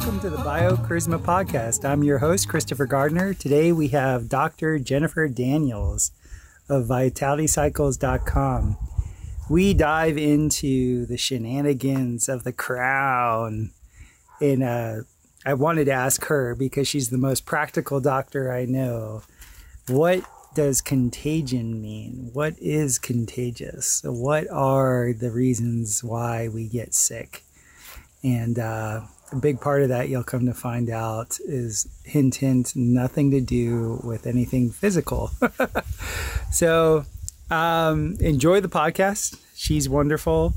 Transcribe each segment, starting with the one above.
welcome to the BioCharisma podcast. I'm your host, Christopher Gardner. Today we have Dr. Jennifer Daniels of vitalitycycles.com. We dive into the shenanigans of the crown. And uh, I wanted to ask her because she's the most practical doctor I know. What does contagion mean? What is contagious? What are the reasons why we get sick? And uh, a big part of that you'll come to find out is hint, hint, nothing to do with anything physical. so um, enjoy the podcast. She's wonderful.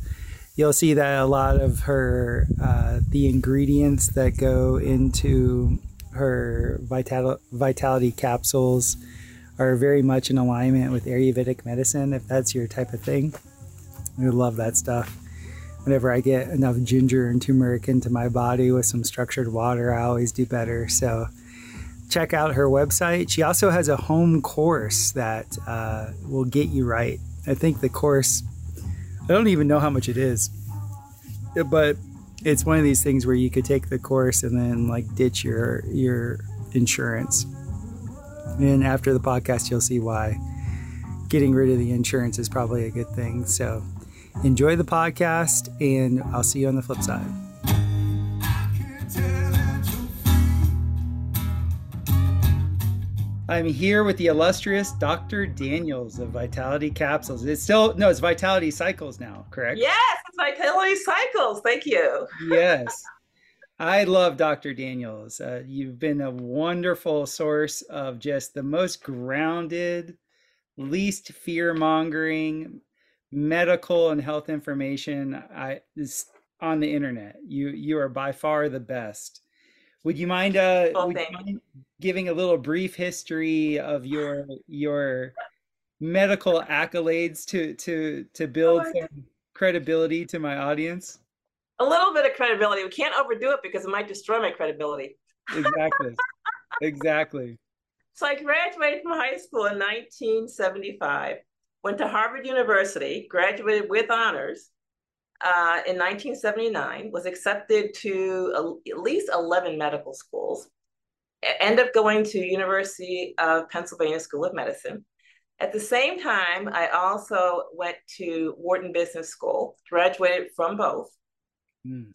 You'll see that a lot of her, uh, the ingredients that go into her vital- vitality capsules are very much in alignment with Ayurvedic medicine, if that's your type of thing. I love that stuff. Whenever I get enough ginger and turmeric into my body with some structured water, I always do better. So check out her website. She also has a home course that uh, will get you right. I think the course, I don't even know how much it is, but it's one of these things where you could take the course and then like ditch your your insurance and after the podcast, you'll see why getting rid of the insurance is probably a good thing. So enjoy the podcast, and I'll see you on the flip side. I'm here with the illustrious Dr. Daniels of Vitality Capsules. It's still, no, it's Vitality Cycles now, correct? Yes, it's Vitality Cycles. Thank you. yes. I love Dr. Daniels. Uh, you've been a wonderful source of just the most grounded, least fear mongering medical and health information I is on the internet. You you are by far the best. Would you mind uh oh, would you mind giving a little brief history of your your medical accolades to to to build oh some credibility to my audience? a little bit of credibility. We can't overdo it because it might destroy my credibility. Exactly. exactly. So I graduated from high school in 1975, went to Harvard University, graduated with honors uh, in 1979, was accepted to at least 11 medical schools, ended up going to University of Pennsylvania School of Medicine. At the same time, I also went to Wharton Business School, graduated from both, Mm.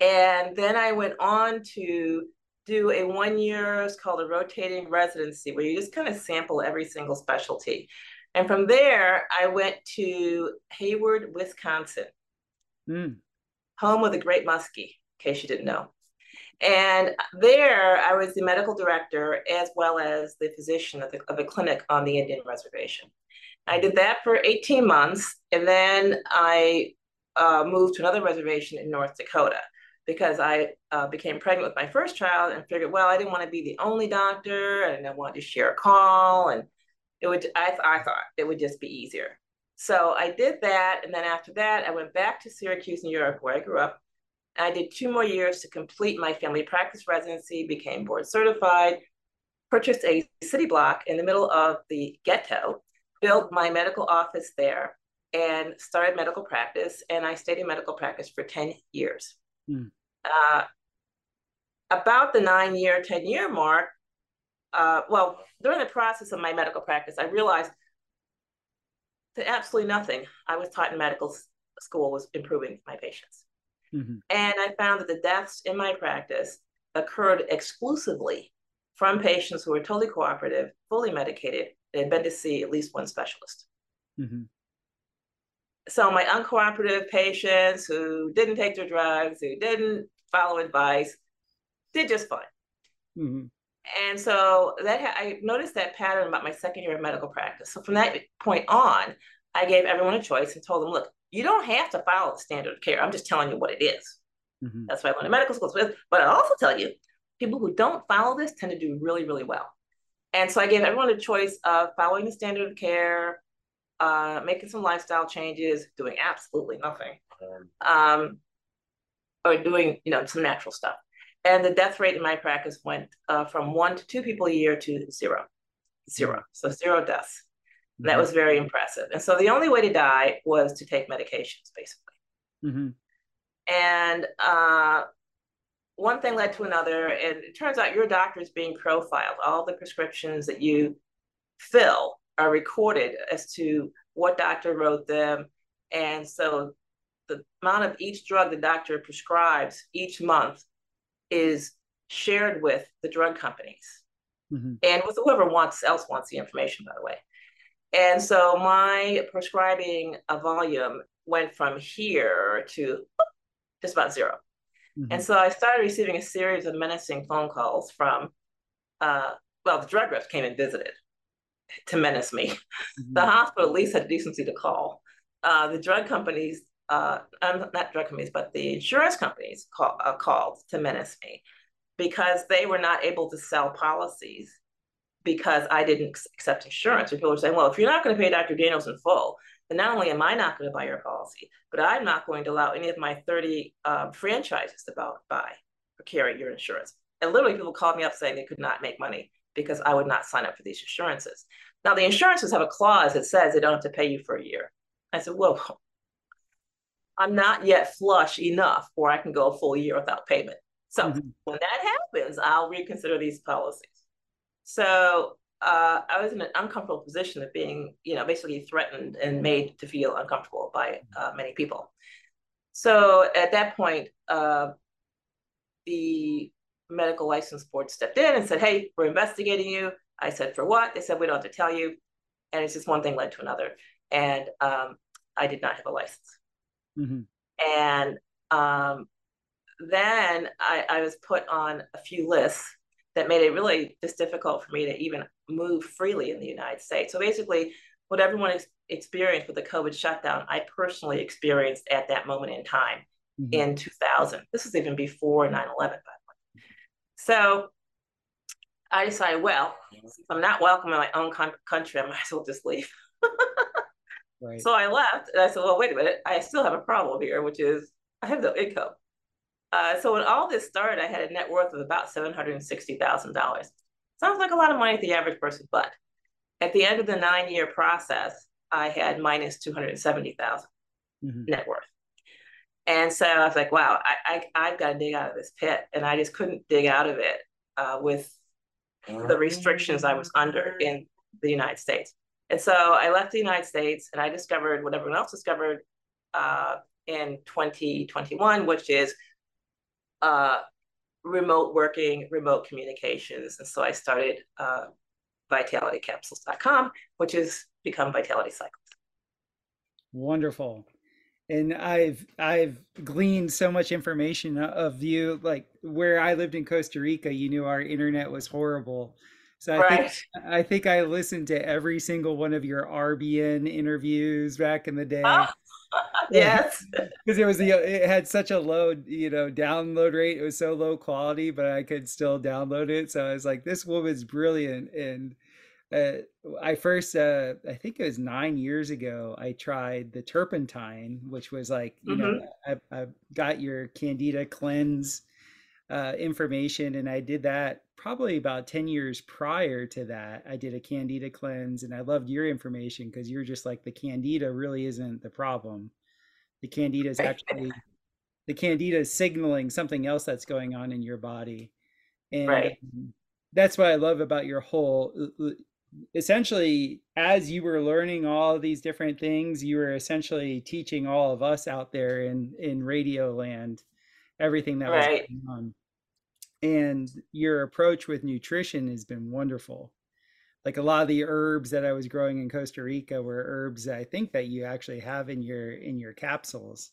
And then I went on to do a one year, it's called a rotating residency, where you just kind of sample every single specialty. And from there, I went to Hayward, Wisconsin, mm. home of the Great Muskie, in case you didn't know. And there, I was the medical director as well as the physician of, the, of a clinic on the Indian reservation. I did that for 18 months. And then I uh, moved to another reservation in North Dakota because I uh, became pregnant with my first child and figured, well, I didn't want to be the only doctor and I wanted to share a call. And it would, I, I thought it would just be easier. So I did that. And then after that, I went back to Syracuse, New York, where I grew up. I did two more years to complete my family practice residency, became board certified, purchased a city block in the middle of the ghetto, built my medical office there, and started medical practice. And I stayed in medical practice for 10 years. Mm. Uh, about the nine year, 10 year mark, uh, well, during the process of my medical practice, I realized that absolutely nothing I was taught in medical school was improving my patients. Mm-hmm. And I found that the deaths in my practice occurred exclusively from patients who were totally cooperative, fully medicated, and had been to see at least one specialist. Mm-hmm so my uncooperative patients who didn't take their drugs, who didn't follow advice, did just fine. Mm-hmm. And so that ha- I noticed that pattern about my second year of medical practice. So from that point on, I gave everyone a choice and told them, look, you don't have to follow the standard of care. I'm just telling you what it is. Mm-hmm. That's why I went to medical school. But I also tell you, people who don't follow this tend to do really, really well. And so I gave everyone a choice of following the standard of care, uh, making some lifestyle changes, doing absolutely nothing, um, or doing you know some natural stuff. And the death rate in my practice went uh, from one to two people a year to zero, zero. So zero deaths. Mm-hmm. That was very impressive. And so the only way to die was to take medications, basically. Mm-hmm. And uh, one thing led to another, and it turns out your doctor is being profiled. All the prescriptions that you fill are recorded as to what doctor wrote them. And so the amount of each drug the doctor prescribes each month is shared with the drug companies mm-hmm. and with whoever wants else wants the information, by the way. And so my prescribing a volume went from here to just about 0 mm-hmm. And so I started receiving a series of menacing phone calls from, uh, well, the drug reps came and visited to menace me. Mm-hmm. The hospital at least had decency to call. Uh, the drug companies, uh, not drug companies, but the insurance companies call, uh, called to menace me because they were not able to sell policies because I didn't accept insurance. And people were saying, well, if you're not going to pay Dr. Daniels in full, then not only am I not going to buy your policy, but I'm not going to allow any of my 30 um, franchises to buy or carry your insurance. And literally, people called me up saying they could not make money because I would not sign up for these insurances. Now, the insurances have a clause that says they don't have to pay you for a year. I said, well, I'm not yet flush enough where I can go a full year without payment. So mm-hmm. when that happens, I'll reconsider these policies. So uh, I was in an uncomfortable position of being, you know, basically threatened and made to feel uncomfortable by uh, many people. So at that point, uh, the medical license board stepped in and said, "Hey, we're investigating you." I said, "For what?" They said, "We don't have to tell you." And it's just one thing led to another, and um, I did not have a license. Mm-hmm. And um, then I, I was put on a few lists that made it really just difficult for me to even move freely in the United States. So basically, what everyone experienced with the COVID shutdown, I personally experienced at that moment in time mm-hmm. in 2000. This was even before 9 11, by the way. So I decided, well, if I'm not welcome in my own country, I might as well just leave. right. So I left and I said, well, wait a minute, I still have a problem here, which is I have no income. Uh, so when all this started, I had a net worth of about $760,000. Sounds like a lot of money to the average person, but at the end of the nine year process, I had minus 270,000 mm-hmm. net worth. And so I was like, wow, I, I, have got to dig out of this pit. And I just couldn't dig out of it uh, with the restrictions I was under in the United States. And so I left the United States and I discovered what everyone else discovered uh, in 2021, which is uh, remote working, remote communications. And so I started uh, vitalitycapsules.com, which has become Vitality Cycles. Wonderful. And I've I've gleaned so much information of you. Like where I lived in Costa Rica, you knew our internet was horrible. So I right. think I think I listened to every single one of your RBN interviews back in the day. Oh, yes because it was the it had such a low you know download rate it was so low quality but i could still download it so i was like this woman's brilliant and uh, i first uh, i think it was nine years ago i tried the turpentine which was like you mm-hmm. know I, I got your candida cleanse uh, information and i did that probably about 10 years prior to that i did a candida cleanse and i loved your information because you're just like the candida really isn't the problem the candida is actually the candida is signaling something else that's going on in your body and right. that's what i love about your whole essentially as you were learning all of these different things you were essentially teaching all of us out there in in radio land everything that right. was going on and your approach with nutrition has been wonderful like a lot of the herbs that I was growing in Costa Rica were herbs I think that you actually have in your in your capsules.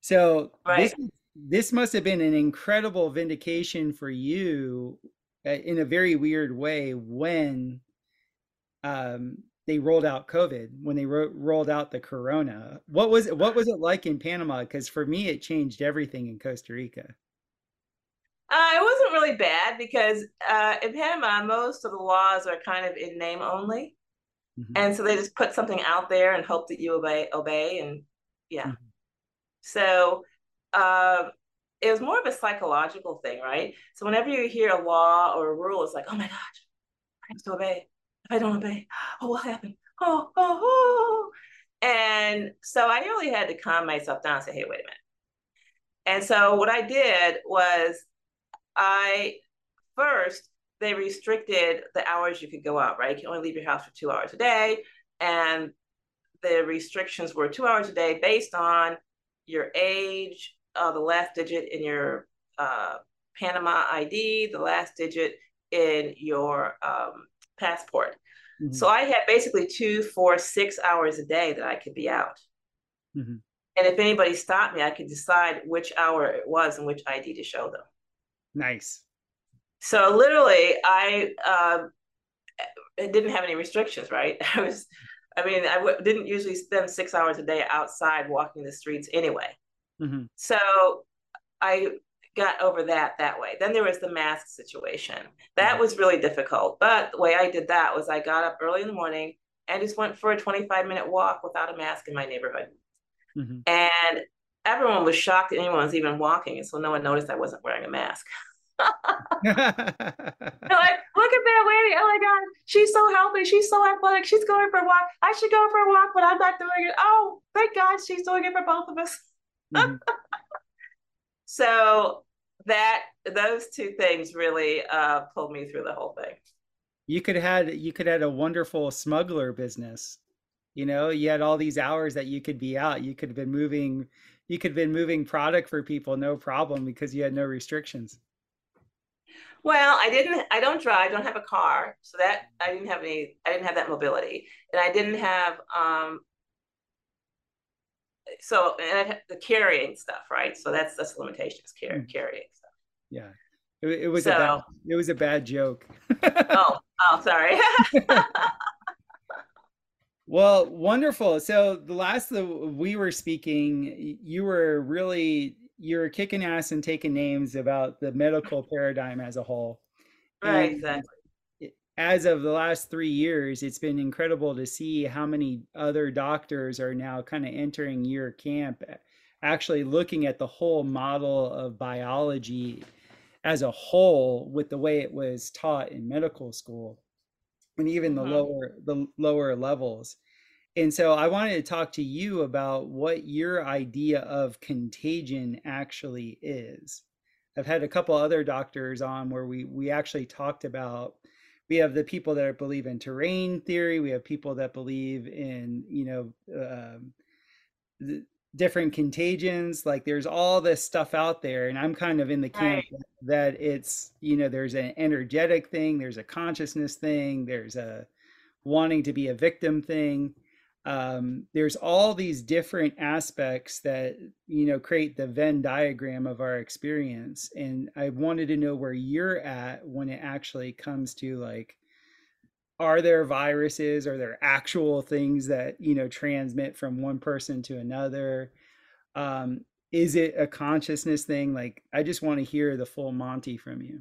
So right. this this must have been an incredible vindication for you uh, in a very weird way when um, they rolled out COVID, when they ro- rolled out the corona. What was it, what was it like in Panama? Because for me, it changed everything in Costa Rica. Uh, it wasn't really bad because uh, in Panama, most of the laws are kind of in name only. Mm-hmm. And so they just put something out there and hope that you obey, obey. And yeah. Mm-hmm. So uh, it was more of a psychological thing, right? So whenever you hear a law or a rule, it's like, oh my gosh, I have to obey. If I don't obey, oh, what happened? Oh, oh, oh. And so I really had to calm myself down and say, hey, wait a minute. And so what I did was I first they restricted the hours you could go out, right? You can only leave your house for two hours a day. And the restrictions were two hours a day based on your age, uh, the last digit in your uh, Panama ID, the last digit in your um, passport. Mm-hmm. So I had basically two, four, six hours a day that I could be out. Mm-hmm. And if anybody stopped me, I could decide which hour it was and which ID to show them. Nice. So literally, I uh, didn't have any restrictions, right? I was, I mean, I w- didn't usually spend six hours a day outside walking the streets anyway. Mm-hmm. So I got over that that way. Then there was the mask situation. That mm-hmm. was really difficult. But the way I did that was I got up early in the morning and just went for a 25 minute walk without a mask in my neighborhood. Mm-hmm. And everyone was shocked that anyone was even walking. And so no one noticed I wasn't wearing a mask. They're like, look at that lady. Oh my God, she's so healthy. She's so athletic. She's going for a walk. I should go for a walk, but I'm not doing it. Oh, thank God she's doing it for both of us. Mm-hmm. so that those two things really uh, pulled me through the whole thing. You could have had you could have had a wonderful smuggler business. You know, you had all these hours that you could be out. You could have been moving you could have been moving product for people no problem because you had no restrictions. Well, I didn't. I don't drive. Don't have a car, so that I didn't have any. I didn't have that mobility, and I didn't have. um So and I had the carrying stuff, right? So that's that's the limitations. Carry, mm. carrying stuff. Yeah, it, it was so, a bad, it was a bad joke. oh, oh, sorry. well, wonderful. So the last that we were speaking, you were really you're kicking ass and taking names about the medical paradigm as a whole. Right, and exactly. As of the last three years, it's been incredible to see how many other doctors are now kind of entering your camp, actually looking at the whole model of biology as a whole with the way it was taught in medical school and even the mm-hmm. lower the lower levels and so I wanted to talk to you about what your idea of contagion actually is. I've had a couple other doctors on where we we actually talked about we have the people that believe in terrain theory, we have people that believe in, you know, um, different contagions like there's all this stuff out there and i'm kind of in the camp right. that it's you know there's an energetic thing there's a consciousness thing there's a wanting to be a victim thing um, there's all these different aspects that you know create the venn diagram of our experience and i wanted to know where you're at when it actually comes to like are there viruses are there actual things that you know transmit from one person to another um, is it a consciousness thing like i just want to hear the full monty from you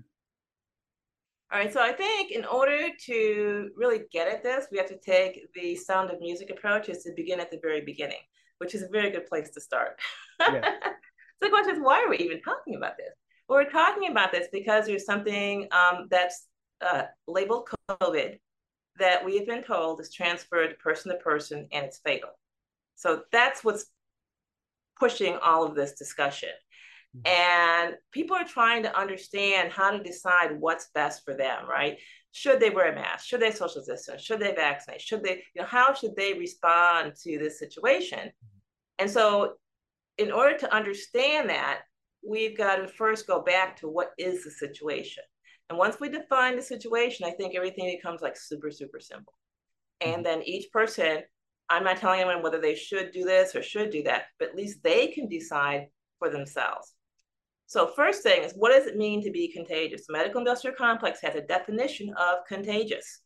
all right, so I think in order to really get at this, we have to take the sound of music approach is to begin at the very beginning, which is a very good place to start. Yeah. so the question is, why are we even talking about this? Well, we're talking about this because there's something um, that's uh, labeled COVID that we have been told is transferred person to person and it's fatal. So that's what's pushing all of this discussion. Mm-hmm. And people are trying to understand how to decide what's best for them, right? Should they wear a mask? Should they social distance? Should they vaccinate? Should they, you know, how should they respond to this situation? Mm-hmm. And so, in order to understand that, we've got to first go back to what is the situation. And once we define the situation, I think everything becomes like super, super simple. And mm-hmm. then each person, I'm not telling anyone whether they should do this or should do that, but at least they can decide for themselves. So first thing is, what does it mean to be contagious? The medical industrial complex has a definition of contagious.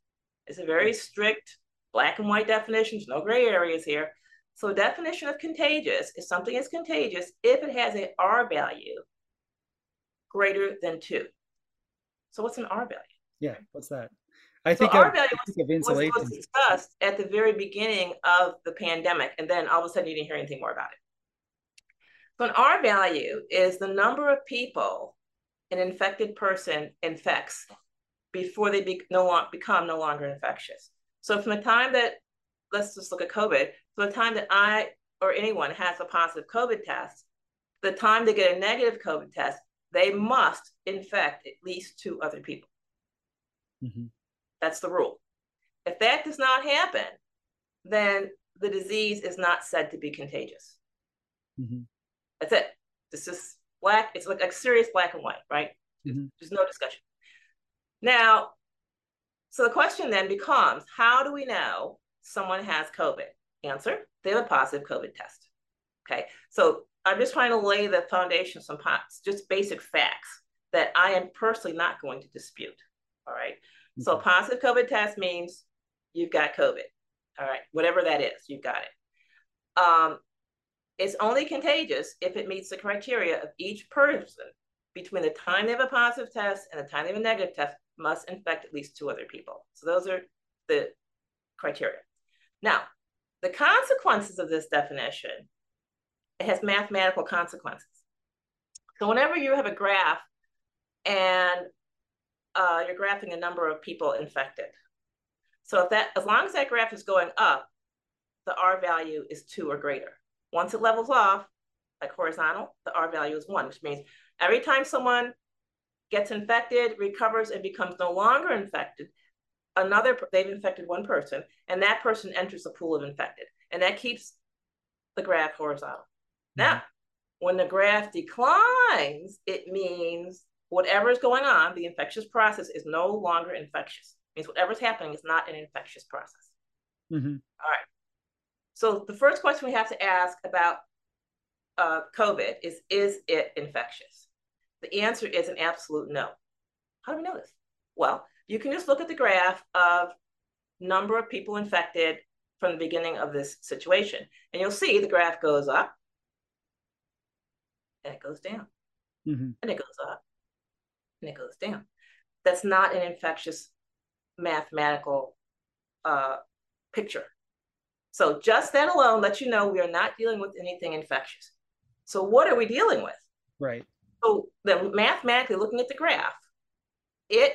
It's a very strict black and white definition. There's no gray areas here. So definition of contagious is something is contagious if it has a R value greater than two. So what's an R value? Yeah, what's that? I think so of, R value was, was, was discussed at the very beginning of the pandemic, and then all of a sudden you didn't hear anything more about it. So an R value is the number of people an infected person infects before they be, no long, become no longer infectious. So from the time that, let's just look at COVID, from the time that I or anyone has a positive COVID test, the time to get a negative COVID test they must infect at least two other people. Mm-hmm. That's the rule. If that does not happen, then the disease is not said to be contagious. Mm-hmm. That's it. This is black. It's like a serious black and white, right? Mm-hmm. There's no discussion. Now, so the question then becomes how do we know someone has COVID? Answer they have a positive COVID test. Okay. So I'm just trying to lay the foundation, some pots, just basic facts that I am personally not going to dispute. All right. Mm-hmm. So positive COVID test means you've got COVID. All right. Whatever that is, you've got it. Um, it's only contagious if it meets the criteria of each person between the time they have a positive test and the time they have a negative test must infect at least two other people. So those are the criteria. Now, the consequences of this definition, it has mathematical consequences. So whenever you have a graph and uh, you're graphing the number of people infected. So if that, as long as that graph is going up, the R value is two or greater. Once it levels off, like horizontal, the R value is one, which means every time someone gets infected, recovers, and becomes no longer infected, another they've infected one person, and that person enters the pool of infected, and that keeps the graph horizontal. Mm-hmm. Now, when the graph declines, it means whatever is going on, the infectious process is no longer infectious. It means whatever's happening is not an infectious process. Mm-hmm. All right. So the first question we have to ask about uh, COVID is: Is it infectious? The answer is an absolute no. How do we know this? Well, you can just look at the graph of number of people infected from the beginning of this situation. And you'll see the graph goes up and it goes down mm-hmm. and it goes up and it goes down. That's not an infectious mathematical uh, picture. So just that alone lets you know we are not dealing with anything infectious. So what are we dealing with? Right. So then mathematically looking at the graph, it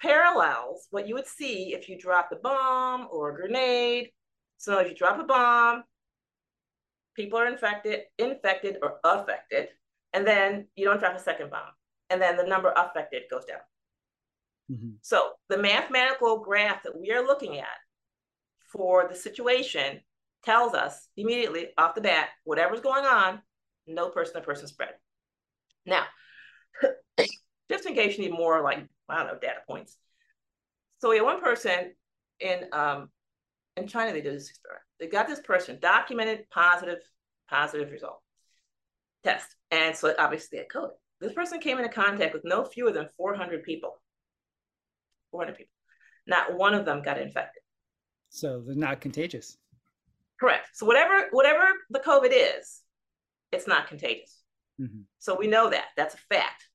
parallels what you would see if you dropped a bomb or a grenade. So if you drop a bomb, people are infected, infected or affected, and then you don't drop a second bomb, and then the number affected goes down. Mm-hmm. So the mathematical graph that we are looking at for the situation tells us immediately off the bat, whatever's going on, no person to person spread. Now, just in case you need more, like, I don't know, data points. So we had one person in um, in China, they did this experiment. They got this person documented positive, positive result test. And so obviously they had COVID. This person came into contact with no fewer than 400 people. 400 people. Not one of them got infected. So they're not contagious. Correct. So whatever whatever the COVID is, it's not contagious. Mm-hmm. So we know that. That's a fact.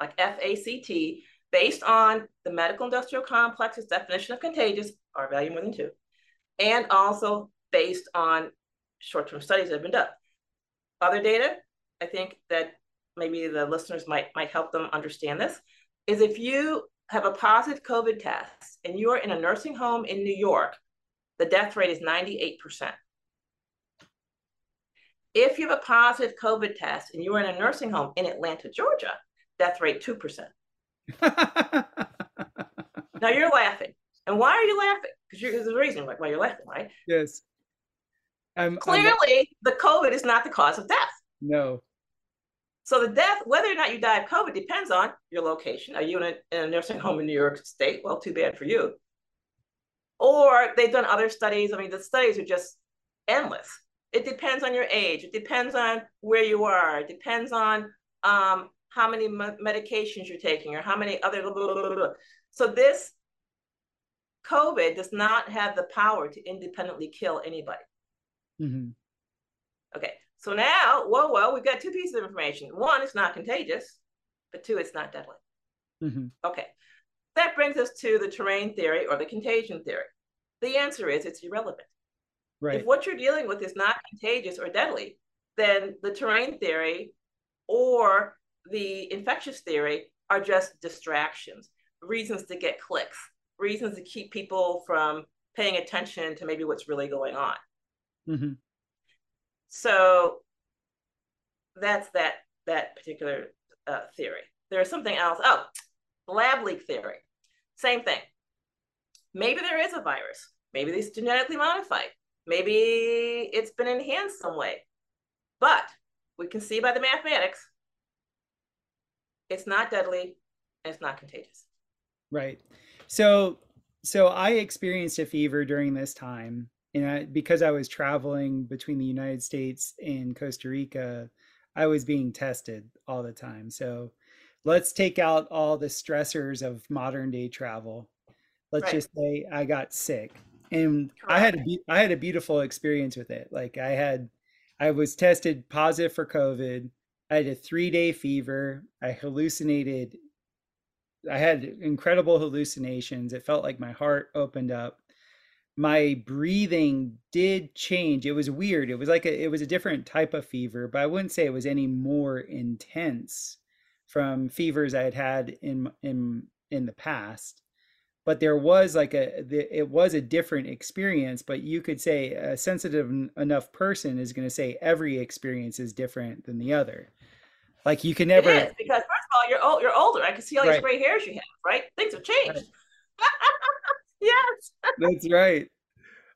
Like FACT, based on the medical industrial complex's definition of contagious, R value more than two, and also based on short term studies that have been done. Other data, I think that maybe the listeners might, might help them understand this, is if you have a positive COVID test and you are in a nursing home in New York, the death rate is 98%. If you have a positive COVID test and you're in a nursing home in Atlanta, Georgia, death rate 2%. now you're laughing. And why are you laughing? Because there's a reason why you're laughing, right? Yes. Um, Clearly, the COVID is not the cause of death. No. So the death, whether or not you die of COVID, depends on your location. Are you in a, in a nursing home in New York State? Well, too bad for you. Or they've done other studies. I mean, the studies are just endless. It depends on your age. It depends on where you are. It depends on um, how many medications you're taking or how many other. Blah, blah, blah, so this COVID does not have the power to independently kill anybody. Mm-hmm. Okay, so now, whoa, whoa, we've got two pieces of information. One, it's not contagious, but two, it's not deadly. Mm-hmm. Okay, that brings us to the terrain theory or the contagion theory. The answer is it's irrelevant. Right. If what you're dealing with is not contagious or deadly, then the terrain theory or the infectious theory are just distractions, reasons to get clicks, reasons to keep people from paying attention to maybe what's really going on. Mm-hmm. So that's that that particular uh, theory. There's something else. Oh, lab leak theory. Same thing. Maybe there is a virus. Maybe it's genetically modified. Maybe it's been enhanced some way. But we can see by the mathematics, it's not deadly and it's not contagious. Right. So so I experienced a fever during this time and I, because I was traveling between the United States and Costa Rica, I was being tested all the time. So let's take out all the stressors of modern day travel. Let's right. just say I got sick and Correct. I had a I had a beautiful experience with it. Like I had I was tested positive for COVID. I had a 3-day fever. I hallucinated I had incredible hallucinations. It felt like my heart opened up. My breathing did change. It was weird. It was like a, it was a different type of fever, but I wouldn't say it was any more intense from fevers I had had in in in the past. But there was like a it was a different experience. But you could say a sensitive enough person is going to say every experience is different than the other. Like you can never it is, because all, you're old, you're older. I can see all these gray hairs you have, right? Things have changed. Right. yes. That's right.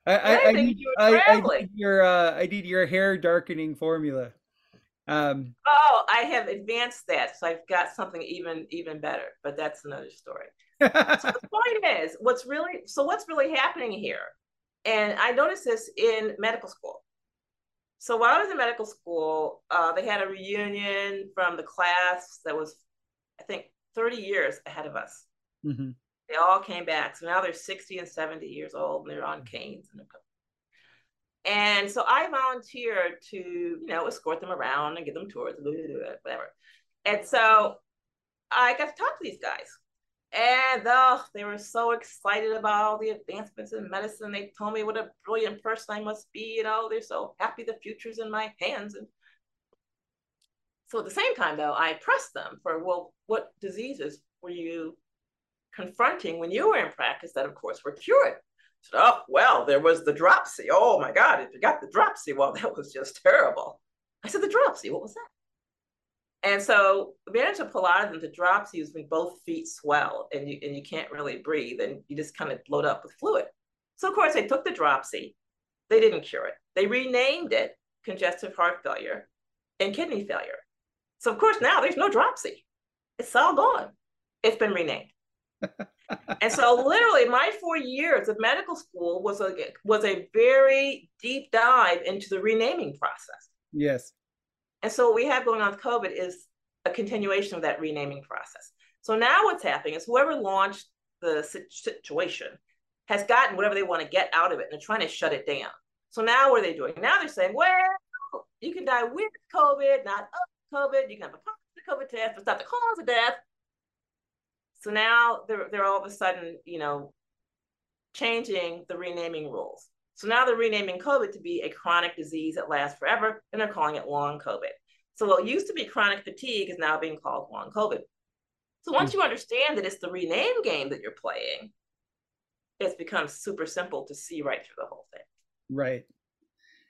I, I, I, need, I, I, need your uh, I need your hair darkening formula. Um, oh, I have advanced that, so I've got something even even better. But that's another story. so the point is, what's really so what's really happening here, and I noticed this in medical school. So while I was in medical school, uh, they had a reunion from the class that was, I think, 30 years ahead of us. Mm-hmm. They all came back. So now they're 60 and 70 years old and they're on canes. And, and so I volunteered to, you know, escort them around and give them tours, whatever. And so I got to talk to these guys. And oh, they were so excited about all the advancements in medicine. They told me what a brilliant person I must be. You know, they're so happy the future's in my hands. And so at the same time, though, I pressed them for, well, what diseases were you confronting when you were in practice that, of course, were cured? Said, oh, well, there was the dropsy. Oh my God, if you got the dropsy, well, that was just terrible. I said, the dropsy, what was that? And so advantage of Pilates the dropsy is when both feet swell and you, and you can't really breathe and you just kind of bloat up with fluid. So of course they took the dropsy. They didn't cure it. They renamed it congestive heart failure and kidney failure. So of course now there's no dropsy. It's all gone. It's been renamed. and so literally my four years of medical school was a was a very deep dive into the renaming process. Yes. And so what we have going on with COVID is a continuation of that renaming process. So now what's happening is whoever launched the situation has gotten whatever they want to get out of it and they're trying to shut it down. So now what are they doing? Now they're saying, well, you can die with COVID, not of COVID. You can have a positive COVID test, but it's not the cause of death. So now they're, they're all of a sudden, you know, changing the renaming rules. So now they're renaming COVID to be a chronic disease that lasts forever, and they're calling it long COVID. So what used to be chronic fatigue is now being called long COVID. So once hmm. you understand that it's the rename game that you're playing, it's become super simple to see right through the whole thing. Right.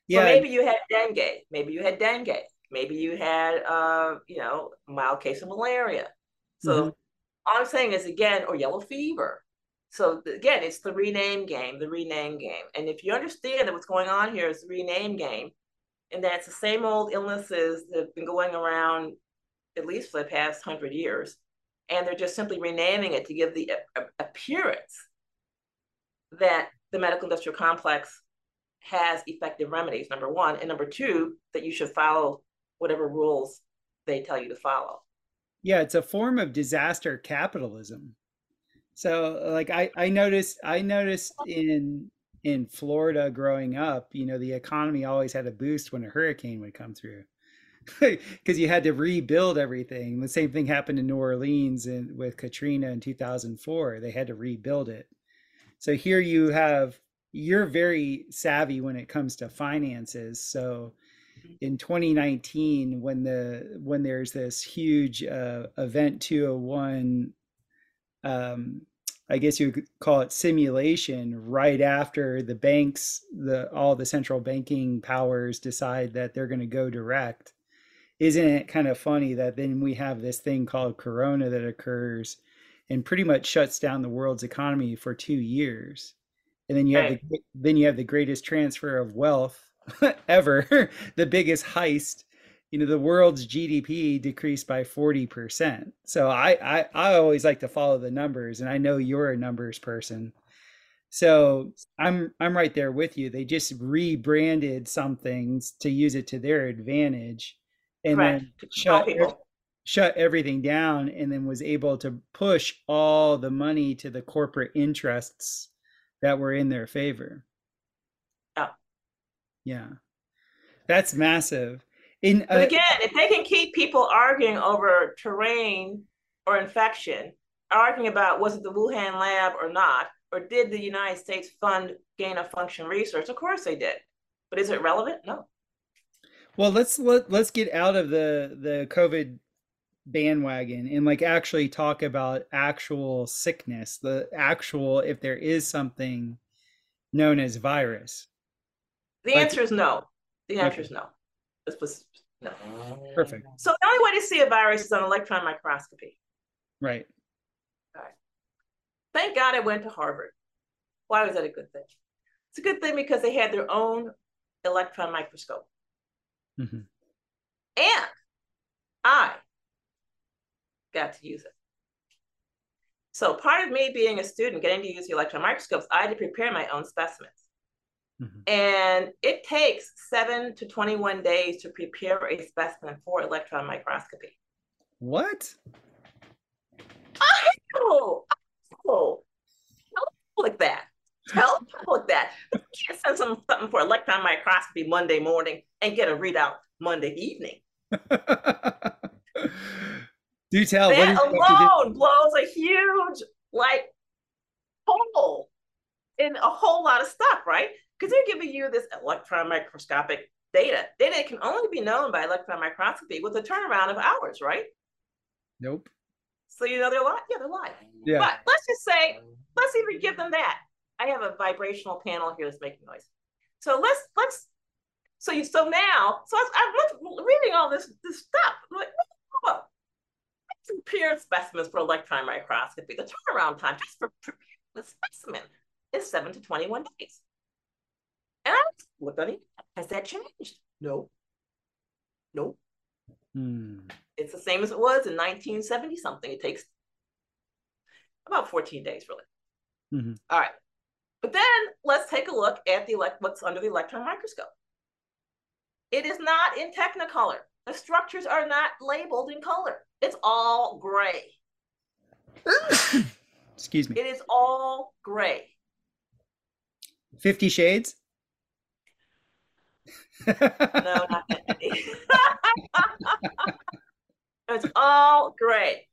Yeah. So maybe you had dengue. Maybe you had dengue. Maybe you had, uh, you know, mild case of malaria. So mm-hmm. all I'm saying is again, or yellow fever. So again, it's the rename game, the rename game. And if you understand that what's going on here is the rename game, and that it's the same old illnesses that have been going around at least for the past hundred years, and they're just simply renaming it to give the appearance that the medical industrial complex has effective remedies, number one. And number two, that you should follow whatever rules they tell you to follow. Yeah, it's a form of disaster capitalism. So like I, I noticed I noticed in in Florida growing up, you know, the economy always had a boost when a hurricane would come through. Because you had to rebuild everything. The same thing happened in New Orleans and with Katrina in 2004. They had to rebuild it. So here you have you're very savvy when it comes to finances. So in 2019 when the when there's this huge uh, event 201 um, I guess you could call it simulation right after the banks, the all the central banking powers decide that they're going to go direct. isn't it kind of funny that then we have this thing called corona that occurs and pretty much shuts down the world's economy for two years and then you have the then you have the greatest transfer of wealth ever the biggest heist you know the world's gdp decreased by 40% so I, I i always like to follow the numbers and i know you're a numbers person so i'm i'm right there with you they just rebranded some things to use it to their advantage and Correct. then shut shut everything down and then was able to push all the money to the corporate interests that were in their favor. Yeah. That's massive. In uh, but again, if they can keep people arguing over terrain or infection, arguing about was it the Wuhan lab or not, or did the United States fund gain of function research? Of course they did. But is it relevant? No. Well, let's let, let's get out of the the COVID bandwagon and like actually talk about actual sickness, the actual if there is something known as virus? The like, answer is no. The answer okay. is no. This was no. Perfect. So the only way to see a virus is on electron microscopy. Right. All right. Thank God I went to Harvard. Why was that a good thing? It's a good thing because they had their own electron microscope. Mm-hmm. And I got to use it. So part of me being a student, getting to use the electron microscopes, I had to prepare my own specimens. Mm-hmm. And it takes seven to 21 days to prepare a specimen for electron microscopy. What? I know. Oh, tell like that. Tell like that. You can't send some, something for electron microscopy Monday morning and get a readout Monday evening. Do tell. That alone blows a huge like hole in a whole lot of stuff, right? Because they're giving you this electron microscopic data. Data can only be known by electron microscopy with a turnaround of hours, right? Nope. So you know they're lying. Yeah, they're lying. Yeah. But let's just say, let's even give them that. I have a vibrational panel here that's making noise. So let's let's. So you so now so I, am reading all this this stuff. I'm like, Prepared specimens for electron microscopy. The turnaround time just for preparing the specimen is seven to 21 days. And I looked. Has that changed? No. No. Hmm. It's the same as it was in 1970 something. It takes about 14 days, really. Mm-hmm. All right. But then let's take a look at the elect- what's under the electron microscope. It is not in technicolor. The structures are not labeled in color. It's all gray. Excuse me. It is all gray. Fifty Shades? No, not it's all gray.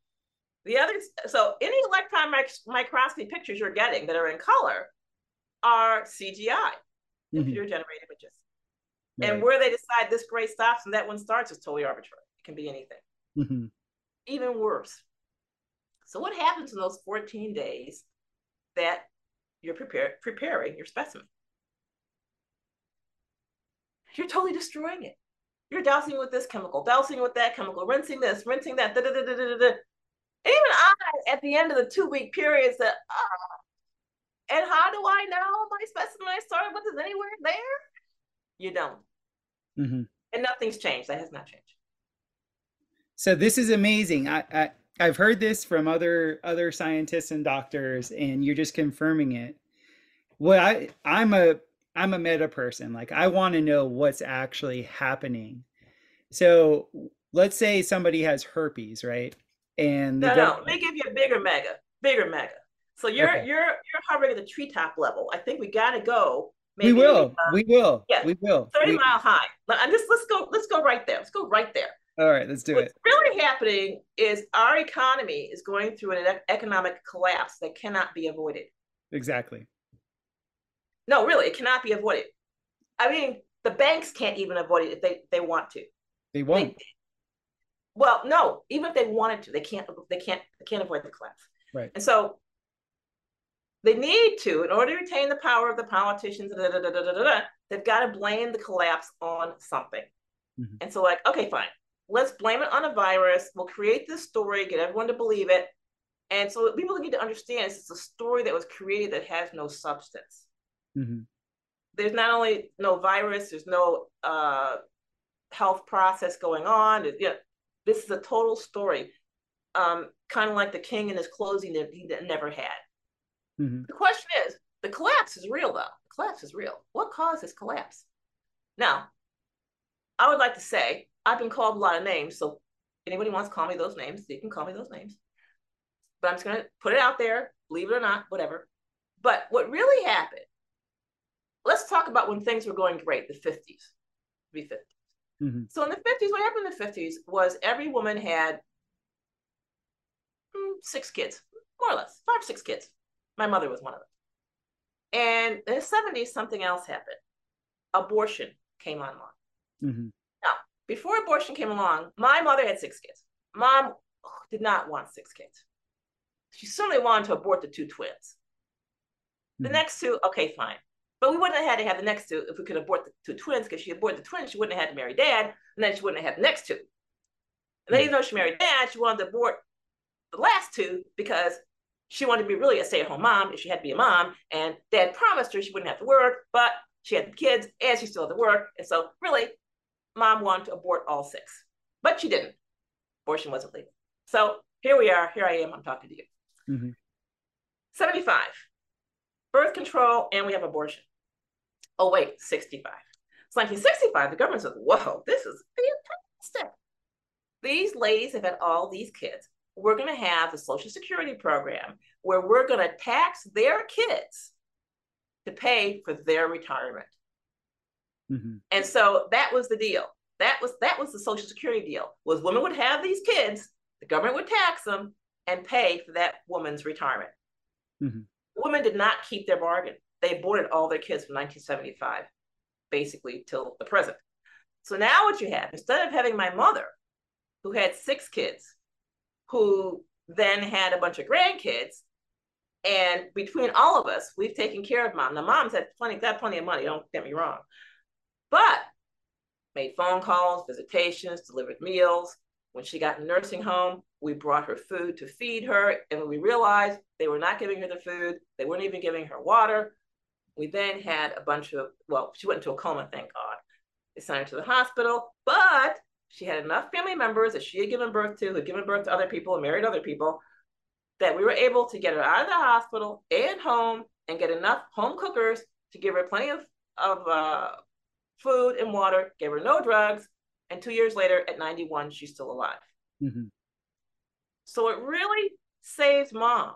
The other, so any electron microscopy pictures you're getting that are in color are CGI, mm-hmm. computer generated images. Right. And where they decide this gray stops and that one starts is totally arbitrary. It can be anything. Mm-hmm even worse. So what happens in those 14 days that you're preparing your specimen? You're totally destroying it. You're dousing with this chemical, dousing with that chemical, rinsing this, rinsing that. Da, da, da, da, da, da. Even I, at the end of the two week period, said, oh, and how do I know my specimen I started with is anywhere there? You don't. Mm-hmm. And nothing's changed. That has not changed. So this is amazing. I, I I've heard this from other other scientists and doctors, and you're just confirming it. What I I'm a I'm a meta person. Like I want to know what's actually happening. So let's say somebody has herpes, right? And no, no, let me give you a bigger mega, bigger mega. So you're okay. you're you're hovering at the treetop level. I think we got to go. Maybe, we will. Uh, we will. Yeah. We will. Thirty we, mile high. And just let's go. Let's go right there. Let's go right there. All right, let's do What's it. What's really happening is our economy is going through an economic collapse that cannot be avoided. Exactly. No, really, it cannot be avoided. I mean, the banks can't even avoid it if they, they want to. They won't. They, well, no, even if they wanted to, they can't they can't they can't avoid the collapse. Right. And so they need to, in order to retain the power of the politicians, da, da, da, they've got to blame the collapse on something. Mm-hmm. And so, like, okay, fine. let's blame it on a virus. We'll create this story, get everyone to believe it. And so people need to understand it's a story that was created that has no substance. Mm-hmm. There's not only no virus, there's no uh, health process going on. You know, this is a total story, um, kind of like the king and his closing that he never had. Mm-hmm. The question is, the collapse is real though. The collapse is real. What caused this collapse? Now, I would like to say I've been called a lot of names, so anybody wants to call me those names, they can call me those names. But I'm just gonna put it out there, believe it or not, whatever. But what really happened, let's talk about when things were going great, the 50s, be 50s. Mm-hmm. So in the 50s, what happened in the 50s was every woman had mm, six kids, more or less, five, six kids. My mother was one of them. And in the 70s, something else happened. Abortion came online. Mm-hmm. Now, before abortion came along, my mother had six kids. Mom did not want six kids. She certainly wanted to abort the two twins. The mm-hmm. next two, okay, fine. But we wouldn't have had to have the next two if we could abort the two twins, because she aborted the twins, she wouldn't have had to marry dad, and then she wouldn't have had the next two. And then even though she married dad, she wanted to abort the last two because she wanted to be really a stay-at-home mom if she had to be a mom. And dad promised her she wouldn't have to work, but she had the kids and she still had to work. And so really, mom wanted to abort all six, but she didn't. Abortion wasn't legal. So here we are. Here I am. I'm talking to you. Mm-hmm. 75, birth control, and we have abortion. Oh, wait, 65. It's 1965. The government says, whoa, this is fantastic. These ladies have had all these kids. We're going to have the Social Security program where we're going to tax their kids to pay for their retirement. Mm-hmm. And so that was the deal. That was that was the Social Security deal. Was women would have these kids, the government would tax them and pay for that woman's retirement. Mm-hmm. Women did not keep their bargain they aborted all their kids from 1975, basically till the present. So now what you have, instead of having my mother, who had six kids, who then had a bunch of grandkids, and between all of us, we've taken care of mom. Now, mom's had plenty, got plenty of money. Don't get me wrong, but made phone calls, visitations, delivered meals. When she got in nursing home, we brought her food to feed her, and when we realized they were not giving her the food, they weren't even giving her water. We then had a bunch of, well, she went into a coma, thank God. They sent her to the hospital, but she had enough family members that she had given birth to, who had given birth to other people and married other people, that we were able to get her out of the hospital and home and get enough home cookers to give her plenty of, of uh, food and water, gave her no drugs. And two years later, at 91, she's still alive. Mm-hmm. So it really saved mom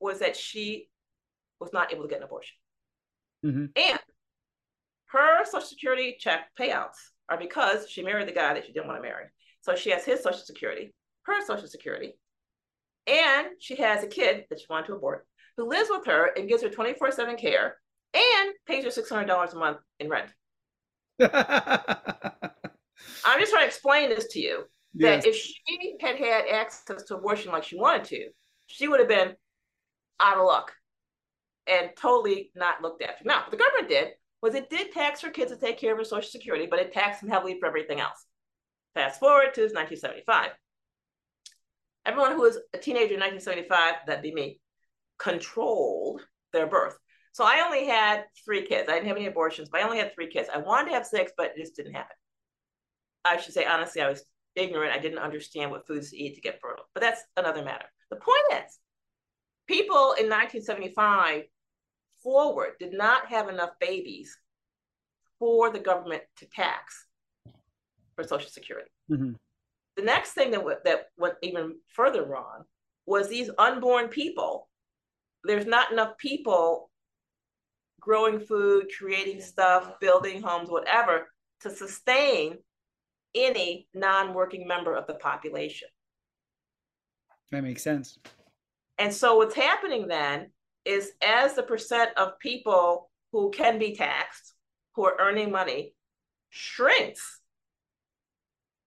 was that she was not able to get an abortion. Mm-hmm. And her Social Security check payouts are because she married the guy that she didn't want to marry. So she has his Social Security, her Social Security, and she has a kid that she wanted to abort who lives with her and gives her 24 7 care and pays her $600 a month in rent. I'm just trying to explain this to you that yes. if she had had access to abortion like she wanted to, she would have been out of luck and totally not looked after. Now, what the government did was it did tax for kids to take care of their Social Security, but it taxed them heavily for everything else. Fast forward to 1975. Everyone who was a teenager in 1975, that'd be me, controlled their birth. So I only had three kids. I didn't have any abortions, but I only had three kids. I wanted to have six, but it just didn't happen. I should say, honestly, I was ignorant. I didn't understand what foods to eat to get fertile, but that's another matter. The point is, people in 1975 forward did not have enough babies for the government to tax for Social Security. Mm-hmm. The next thing that, w- that went even further wrong was these unborn people. There's not enough people growing food, creating stuff, building homes, whatever, to sustain any non working member of the population. That makes sense. And so what's happening then is as the percent of people who can be taxed, who are earning money, shrinks,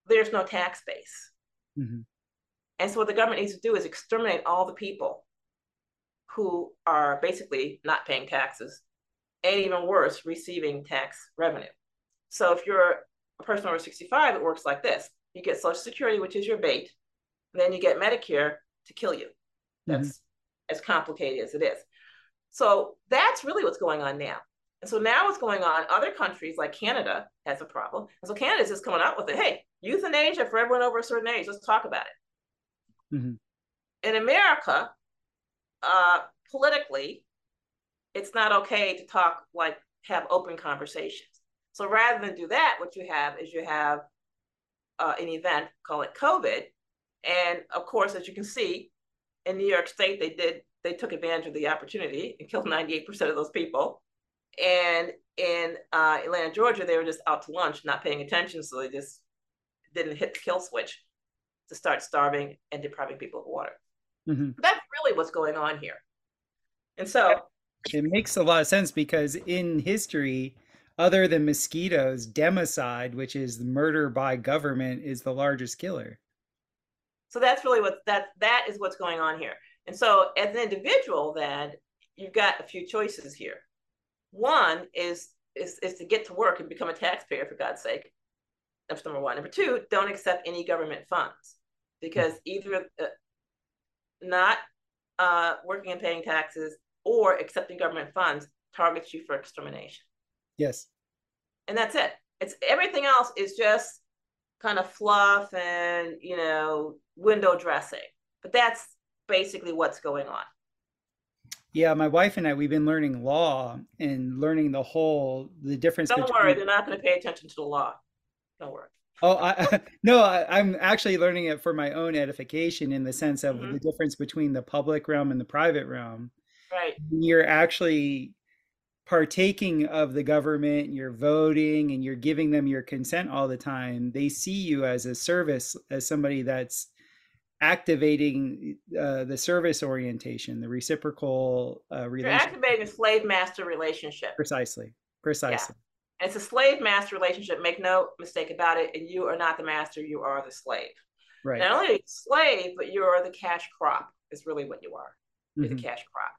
there's no tax base. Mm-hmm. And so what the government needs to do is exterminate all the people who are basically not paying taxes and even worse, receiving tax revenue. So if you're a person over 65, it works like this. you get Social Security, which is your bait, and then you get Medicare to kill you. That's mm-hmm. as complicated as it is. So that's really what's going on now. And so now what's going on, other countries like Canada has a problem. And so Canada is just coming out with it. Hey, euthanasia for everyone over a certain age. Let's talk about it. Mm-hmm. In America, uh, politically, it's not okay to talk like have open conversations. So rather than do that, what you have is you have uh, an event, call it COVID. And of course, as you can see, in New York State, they did they took advantage of the opportunity and killed 98% of those people. And in uh, Atlanta, Georgia, they were just out to lunch, not paying attention, so they just didn't hit the kill switch to start starving and depriving people of water. Mm-hmm. That's really what's going on here. And so it makes a lot of sense because in history, other than mosquitoes, democide, which is murder by government, is the largest killer. So that's really what that that is what's going on here. And so as an individual, then you've got a few choices here. One is is, is to get to work and become a taxpayer for God's sake. That's number one. Number two, don't accept any government funds because either uh, not uh, working and paying taxes or accepting government funds targets you for extermination. Yes. And that's it. It's everything else is just kind of fluff and, you know, window dressing. But that's basically what's going on. Yeah, my wife and I, we've been learning law and learning the whole the difference. Don't between... worry, they're not going to pay attention to the law. Don't worry. Oh, I, no, I, am actually learning it for my own edification in the sense of mm-hmm. the difference between the public realm and the private realm. Right. You're actually partaking of the government, you're voting and you're giving them your consent all the time. They see you as a service, as somebody that's activating uh, the service orientation, the reciprocal uh, relationship. You're activating a slave master relationship. Precisely. Precisely. Yeah. It's a slave master relationship. Make no mistake about it. And you are not the master, you are the slave. Right. Not only slave, but you are the cash crop, is really what you are. You're mm-hmm. the cash crop.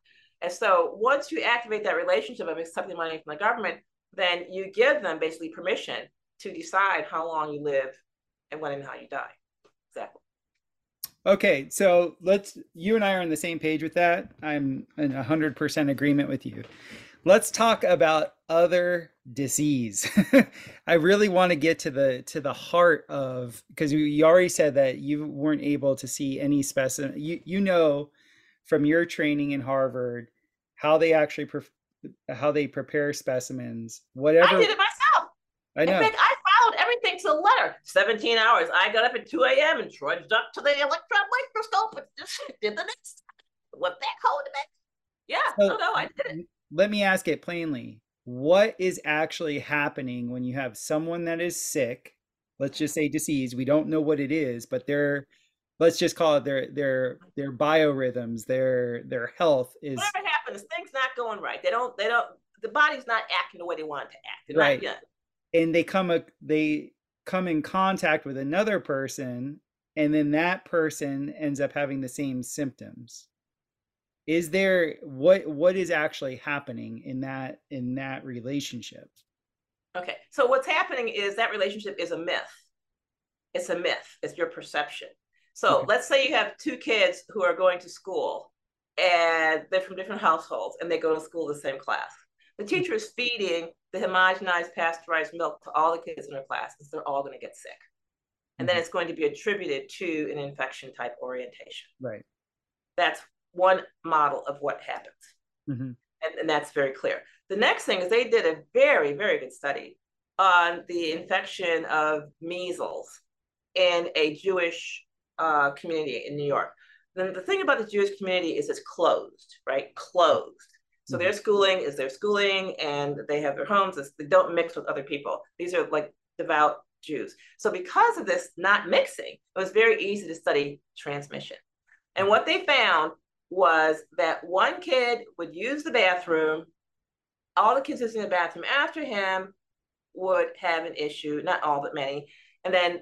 And so once you activate that relationship of accepting money from the government, then you give them basically permission to decide how long you live and when and how you die. Okay, so let's you and I are on the same page with that. I'm in 100% agreement with you. Let's talk about other disease. I really want to get to the to the heart of because you already said that you weren't able to see any specimen. You you know from your training in Harvard how they actually pre- how they prepare specimens. Whatever. I did it myself. I know. In fact, I followed everything to the letter. 17 hours. I got up at 2 a.m. and trudged up to the electron microscope and just did the next. What that code meant. Yeah, so, no, no, I did it. Let me ask it plainly. What is actually happening when you have someone that is sick? Let's just say disease. We don't know what it is, but they're let's just call it their their their biorhythms, their their health is whatever happens, things not going right. They don't they don't the body's not acting the way they want it to act. They're right. And they come a they come in contact with another person and then that person ends up having the same symptoms. Is there what what is actually happening in that in that relationship? Okay so what's happening is that relationship is a myth. It's a myth. It's your perception. So okay. let's say you have two kids who are going to school and they're from different households and they go to school the same class. The teacher is feeding the homogenized pasteurized milk to all the kids in her class because they're all going to get sick. And mm-hmm. then it's going to be attributed to an infection type orientation. Right. That's one model of what happens. Mm-hmm. And, and that's very clear. The next thing is they did a very, very good study on the infection of measles in a Jewish uh, community in New York. Then the thing about the Jewish community is it's closed, right? Closed. So mm-hmm. their schooling is their schooling, and they have their homes. They don't mix with other people. These are like devout Jews. So because of this not mixing, it was very easy to study transmission. And what they found was that one kid would use the bathroom, all the kids using the bathroom after him would have an issue, not all, but many. And then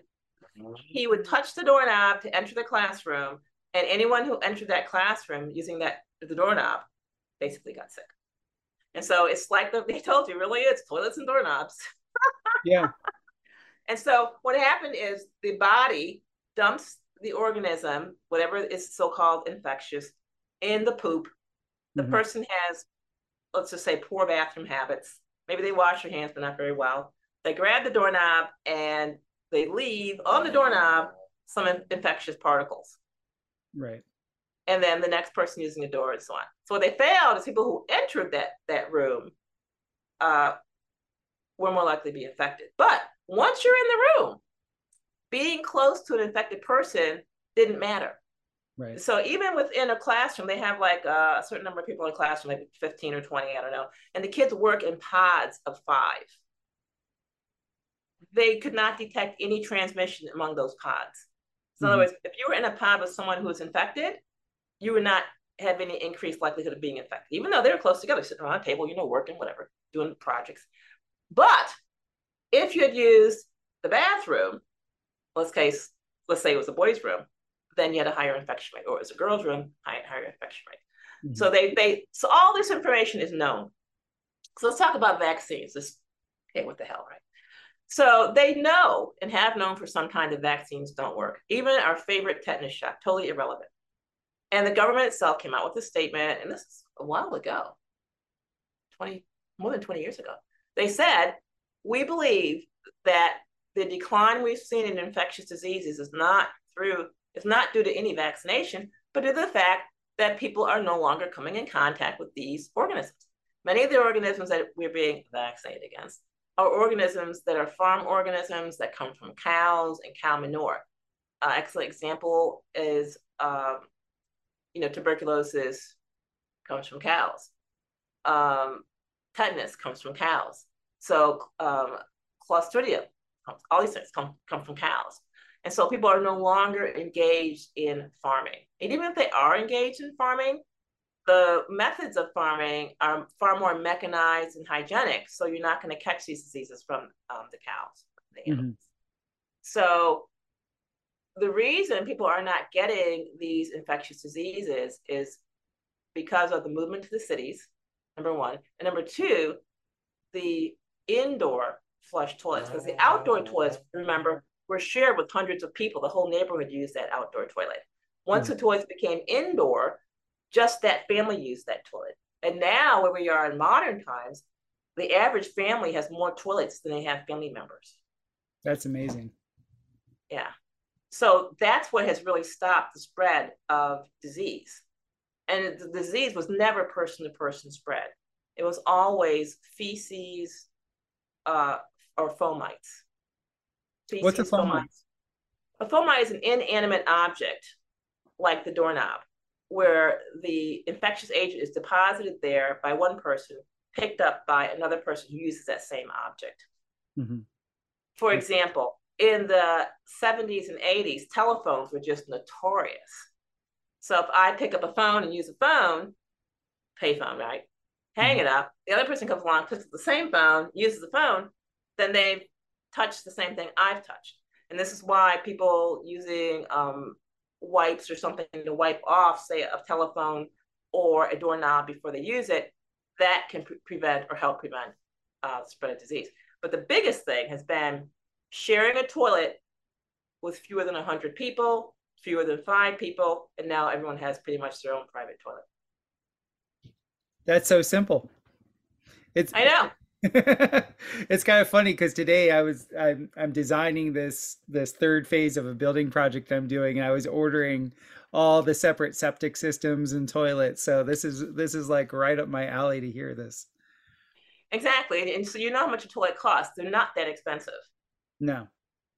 he would touch the doorknob to enter the classroom, and anyone who entered that classroom using that the doorknob basically got sick. And so it's like the, they told you, really, it's toilets and doorknobs. yeah. And so what happened is the body dumps the organism, whatever is so-called infectious, in the poop. The mm-hmm. person has, let's just say, poor bathroom habits. Maybe they wash their hands, but not very well. They grab the doorknob and they leave on the doorknob some infectious particles. Right. And then the next person using the door and so on. So what they found is people who entered that that room uh, were more likely to be infected. But once you're in the room, being close to an infected person didn't matter. Right. So even within a classroom, they have like a certain number of people in a classroom, maybe 15 or 20, I don't know. And the kids work in pods of five. They could not detect any transmission among those pods. So mm-hmm. in other mm-hmm. words, if you were in a pod with someone who was infected, you would not have any increased likelihood of being infected, even though they were close together, sitting around a table, you know, working, whatever, doing projects. But if you had used the bathroom, let's case, let's say it was a boys' room, then you had a higher infection rate, or it was a girls' room, high, higher infection rate. Mm-hmm. So they they so all this information is known. So let's talk about vaccines. This okay, what the hell, right? So they know and have known for some time that vaccines don't work. Even our favorite tetanus shot, totally irrelevant. And the government itself came out with a statement, and this is a while ago, 20, more than 20 years ago. They said, we believe that the decline we've seen in infectious diseases is not through, it's not due to any vaccination, but to the fact that people are no longer coming in contact with these organisms. Many of the organisms that we're being vaccinated against are organisms that are farm organisms that come from cows and cow manure. Uh, excellent example is, um, you know, tuberculosis comes from cows. Um, tetanus comes from cows. So um, Clostridium all these things come, come from cows. And so people are no longer engaged in farming. And even if they are engaged in farming, the methods of farming are far more mechanized and hygienic. So you're not going to catch these diseases from um, the cows, the animals. Mm-hmm. So the reason people are not getting these infectious diseases is because of the movement to the cities, number one. And number two, the indoor flush toilets because the outdoor toilets, remember, were shared with hundreds of people. The whole neighborhood used that outdoor toilet. Once mm-hmm. the toilets became indoor, just that family used that toilet. And now, where we are in modern times, the average family has more toilets than they have family members. That's amazing. Yeah. So that's what has really stopped the spread of disease. And the disease was never person to person spread. It was always feces, uh, or fomites. Feces, What's a fomite? Fomites. A fomite is an inanimate object like the doorknob, where the infectious agent is deposited there by one person, picked up by another person who uses that same object. Mm-hmm. For example, in the 70s and 80s, telephones were just notorious. So if I pick up a phone and use a phone, payphone, right? Hang mm-hmm. it up. The other person comes along, picks up the same phone, uses the phone then they've touched the same thing I've touched. And this is why people using um, wipes or something to wipe off, say, a telephone or a doorknob before they use it, that can pre- prevent or help prevent uh, spread of disease. But the biggest thing has been sharing a toilet with fewer than 100 people, fewer than five people, and now everyone has pretty much their own private toilet. That's so simple. It's I know. it's kind of funny because today I was I'm I'm designing this this third phase of a building project I'm doing, and I was ordering all the separate septic systems and toilets. So this is this is like right up my alley to hear this. Exactly, and so you know how much a toilet costs. They're not that expensive. No,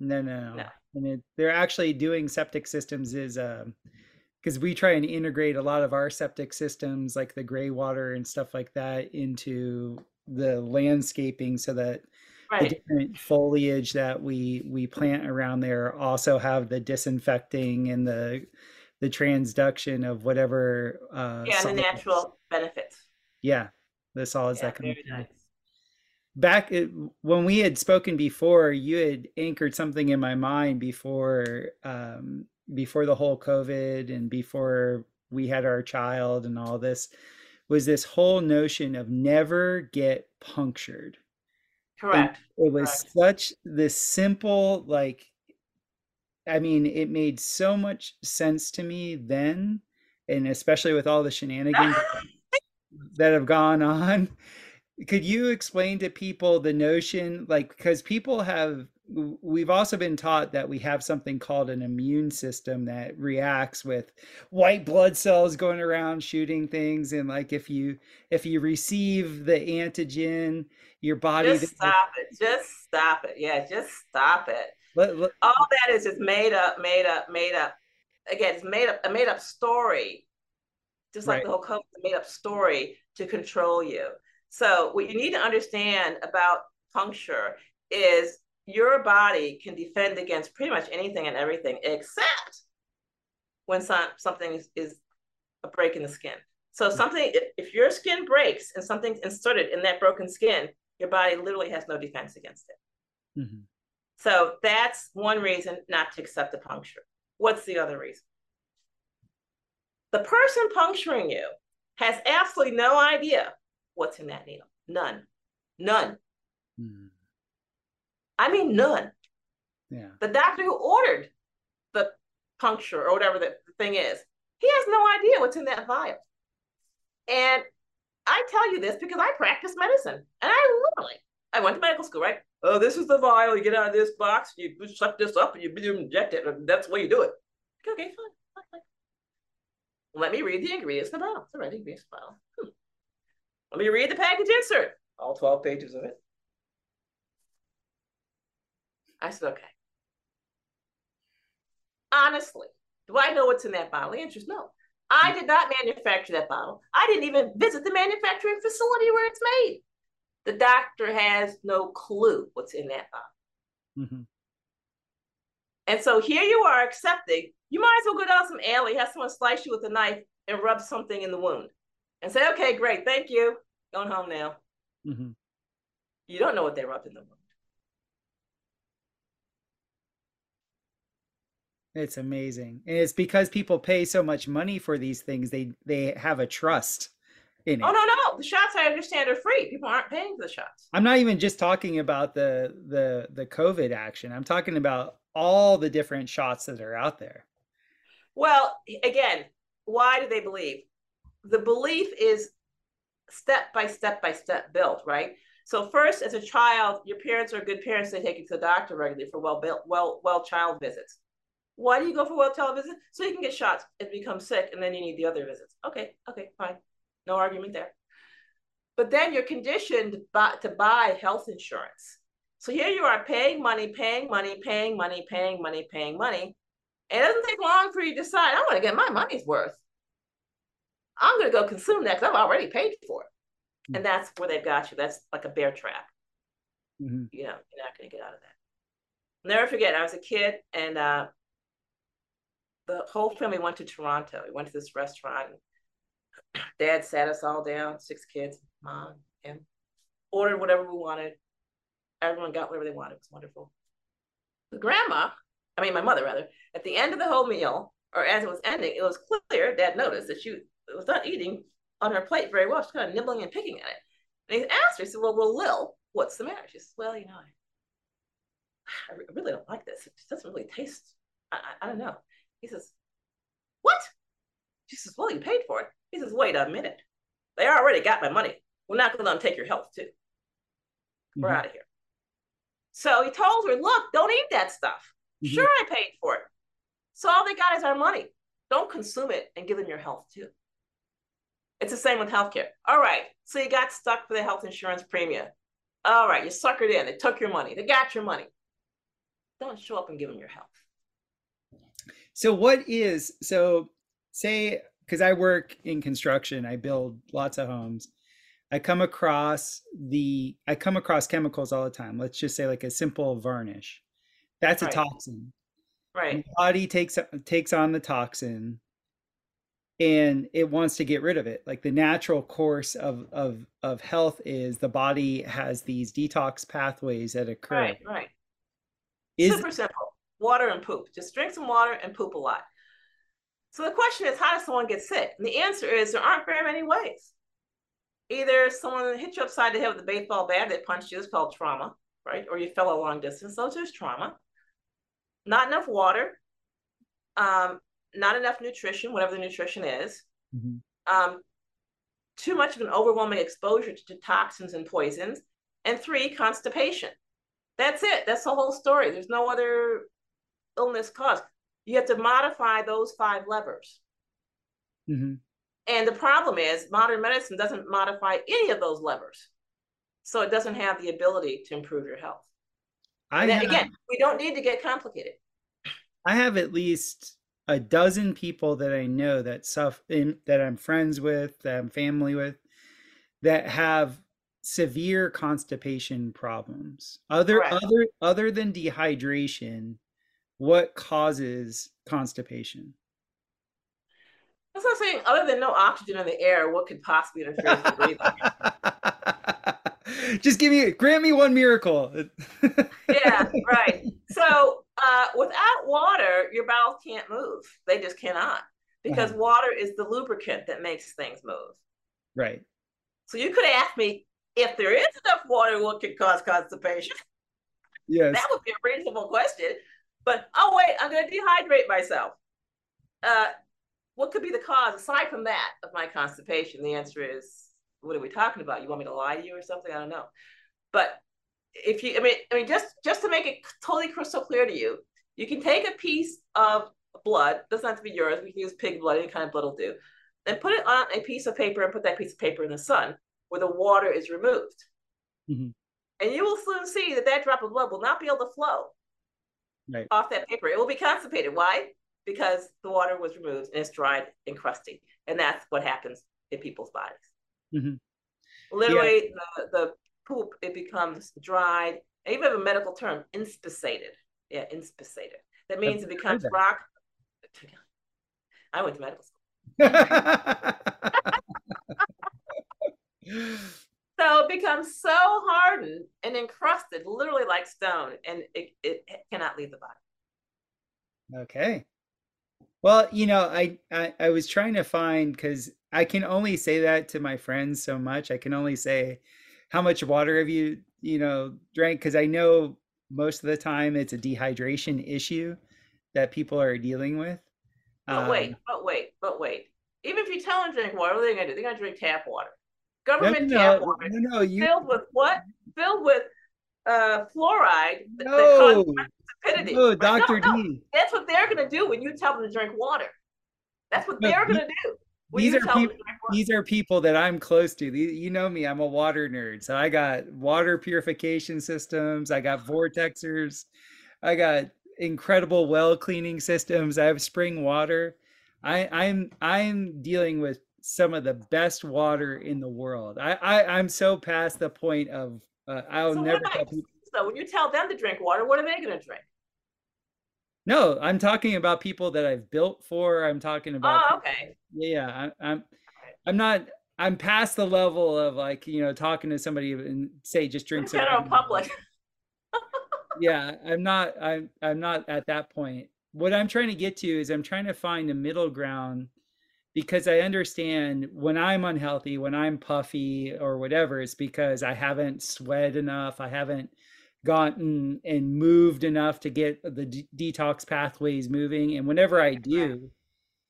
no, no, no. And it, they're actually doing septic systems is um because we try and integrate a lot of our septic systems like the gray water and stuff like that into the landscaping so that right. the different foliage that we we plant around there also have the disinfecting and the the transduction of whatever uh yeah the natural benefits yeah the solids yeah, that come nice. Back when we had spoken before you had anchored something in my mind before um before the whole covid and before we had our child and all this was this whole notion of never get punctured. Correct. And it was Correct. such this simple, like, I mean, it made so much sense to me then, and especially with all the shenanigans that have gone on. Could you explain to people the notion, like, because people have, we've also been taught that we have something called an immune system that reacts with white blood cells going around shooting things, and like if you if you receive the antigen, your body. Just stop it. Just stop it. Yeah, just stop it. Let, let, All that is just made up, made up, made up. Again, it's made up a made up story. Just like Right. the whole COVID, made up story to control you. So what you need to understand about puncture is your body can defend against pretty much anything and everything except when some, something is, is a break in the skin. So something, if, your skin breaks and something's inserted in that broken skin, your body literally has no defense against it. Mhm. So that's one reason not to accept the puncture. What's the other reason? The person puncturing you has absolutely no idea what's in that needle. None. None. Mm. I mean, none. Yeah. The doctor who ordered the puncture or whatever the thing is, he has no idea what's in that vial. And I tell you this because I practice medicine and I literally, I went to medical school, right? Oh, this is the vial. You get out of this box, you suck this up, and you, you inject it. And that's the way you do it. Okay, fine. fine, fine. Let me read the ingredients in the bottle. It's already ingredients in the bottle. Let me read the package insert. All 12 pages of it. I said, okay. Honestly, do I know what's in that bottle? The answer is no. I did not manufacture that bottle. I didn't even visit the manufacturing facility where it's made. The doctor has no clue what's in that bottle. Mhm. And so here you are accepting, you might as well go down some alley, have someone slice you with a knife and rub something in the wound and say, okay, great, thank you. Going home now. Mhm. You don't know what they rubbed in the wound. It's amazing. And it's because people pay so much money for these things, they they have a trust in it. Oh, no, no. The shots I understand are free. People aren't paying for the shots. I'm not even just talking about the the the COVID action. I'm talking about all the different shots that are out there. Well, again, why do they believe? The belief is step by step by step built, right? So first, as a child, your parents are good parents. They take you to the doctor regularly for well built, well, well child visits. Why do you go for well child visits? So you can get shots and become sick, and then you need the other visits. Okay, okay, fine, no argument there. But then you're conditioned by, to buy health insurance. So here you are paying money, paying money, paying money, paying money, paying money. It doesn't take long for you to decide, I want to get my money's worth. I'm going to go consume that because I've already paid for it. And that's where they've got you. That's like a bear trap. Mhm. You know, you're not going to get out of that. Never forget, I was a kid and uh, the whole family went to Toronto. We went to this restaurant. Dad sat us all down, six kids, mom, and ordered whatever we wanted. Everyone got whatever they wanted. It was wonderful. The grandma, I mean, my mother rather, at the end of the whole meal, or as it was ending, it was clear, Dad noticed that she was not eating on her plate very well. She's kind of nibbling and picking at it. And he asked her, he said, Well, well, Lil, what's the matter? She says, Well, you know, I, I really don't like this. It doesn't really taste, I, I, I don't know. He says, What? She says, Well, you paid for it. He says, Wait a minute. They already got my money. We're not going to let them take your health, too. We're Mhm. out of here. So he told her, Look, don't eat that stuff. Mhm. Sure, I paid for it. So all they got is our money. Don't consume it and give them your health, too. It's the same with healthcare. All right. So you got stuck for the health insurance premium. All right. You suckered in. They took your money. They got your money. Don't show up and give them your health. So what is so say because I work in construction, I build lots of homes. I come across the I come across chemicals all the time. Let's just say like a simple varnish. That's a Right. toxin. The Right. body takes takes on the toxin and it wants to get rid of it. Like the natural course of of of health is the body has these detox pathways that occur. Right. Right. Is Super simple. Water and poop. Just drink some water and poop a lot. So the question is, how does someone get sick? And the answer is there aren't very many ways. Either someone hit you upside the head with a baseball bat that punched you, it's called trauma, right? Or you fell a long distance, those are trauma. Not enough water, um, not enough nutrition, whatever the nutrition is. Mm-hmm. Um, too much of an overwhelming exposure to toxins and poisons. And three, constipation. That's it. That's the whole story. There's no other illness cause. You have to modify those five levers. Mm-hmm. And the problem is, modern medicine doesn't modify any of those levers. So it doesn't have the ability to improve your health. I have, again, we don't need to get complicated. I have at least a dozen people that I know that suffer that I'm friends with, that I'm family with, that have severe constipation problems. Other Correct. other other than dehydration, what causes constipation? That's what I'm saying. Other than no oxygen in the air, what could possibly interfere with breathing? Just give me, grant me one miracle. yeah, right. So uh, without water, your bowels can't move. They just cannot because uh-huh. water is the lubricant that makes things move. Right. So you could ask me if there is enough water, what could cause constipation? Yes. That would be a reasonable question. But oh wait, I'm going to dehydrate myself. Uh, what could be the cause aside from that of my constipation? The answer is, what are we talking about? You want me to lie to you or something? I don't know. But if you, I mean, I mean, just just to make it totally crystal clear to you, you can take a piece of blood. Doesn't have to be yours. We can use pig blood. Any kind of blood will do. And put it on a piece of paper and put that piece of paper in the sun where the water is removed. Mm-hmm. And you will soon see that that drop of blood will not be able to flow right. off that paper. It will be constipated. Why? Because the water was removed and it's dried and crusty. And that's what happens in people's bodies. Mm-hmm. Literally, yeah. the, the poop, it becomes dried. I even have a medical term, inspissated. Yeah, inspissated. That means it becomes rock. I went to medical school. so it becomes so hardened and encrusted, literally like stone, and it, it cannot leave the body. Okay. Well, you know, I, I, I was trying to find because I can only say that to my friends so much. I can only say, how much water have you, you know, drank? Because I know most of the time it's a dehydration issue that people are dealing with. But um, wait, but wait, but wait. Even if you tell them to drink water, what are they gonna do? They're gonna drink tap water. Government no, no, tap water no, no, you... filled with what? Filled with uh, fluoride no, stupidity. No, Dr. No, D. That's what they're gonna do when you tell them to drink water. That's what they're gonna do. These are people. These are people that I'm close to. You know me. I'm a water nerd. So I got water purification systems. I got vortexers. I got incredible well cleaning systems. I have spring water. I, I'm I'm dealing with some of the best water in the world. I, I I'm so past the point of uh, I'll so never tell people. So when you tell them to drink water, what are they going to drink? No, I'm talking about people that I've built for. I'm talking about. Oh, okay. Yeah, I, I'm. I'm not. I'm past the level of like you know talking to somebody and say just drink. some general public. yeah, I'm not. I'm. I'm not at that point. What I'm trying to get to is I'm trying to find a middle ground because I understand when I'm unhealthy, when I'm puffy or whatever, it's because I haven't sweat enough. I haven't gotten and moved enough to get the d- detox pathways moving. And whenever I do,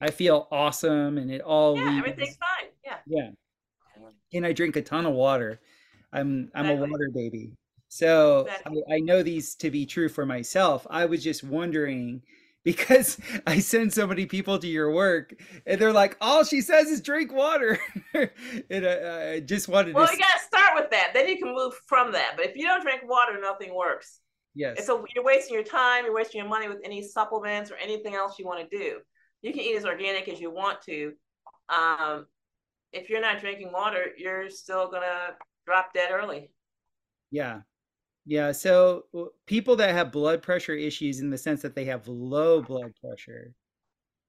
I feel awesome and it all yeah, everything's fine. Yeah. Yeah. And I drink a ton of water. I'm I'm exactly. a water baby. So exactly. I, I know these to be true for myself. I was just wondering because I send so many people to your work and they're like, all she says is drink water. and I, I, just wanted to well, to. you got to start with that. Then you can move from that. But if you don't drink water, nothing works. Yes. And so you're wasting your time, you're wasting your money with any supplements or anything else you want to do. You can eat as organic as you want to. Um, if you're not drinking water, you're still going to drop dead early. Yeah. Yeah, so people that have blood pressure issues in the sense that they have low blood pressure,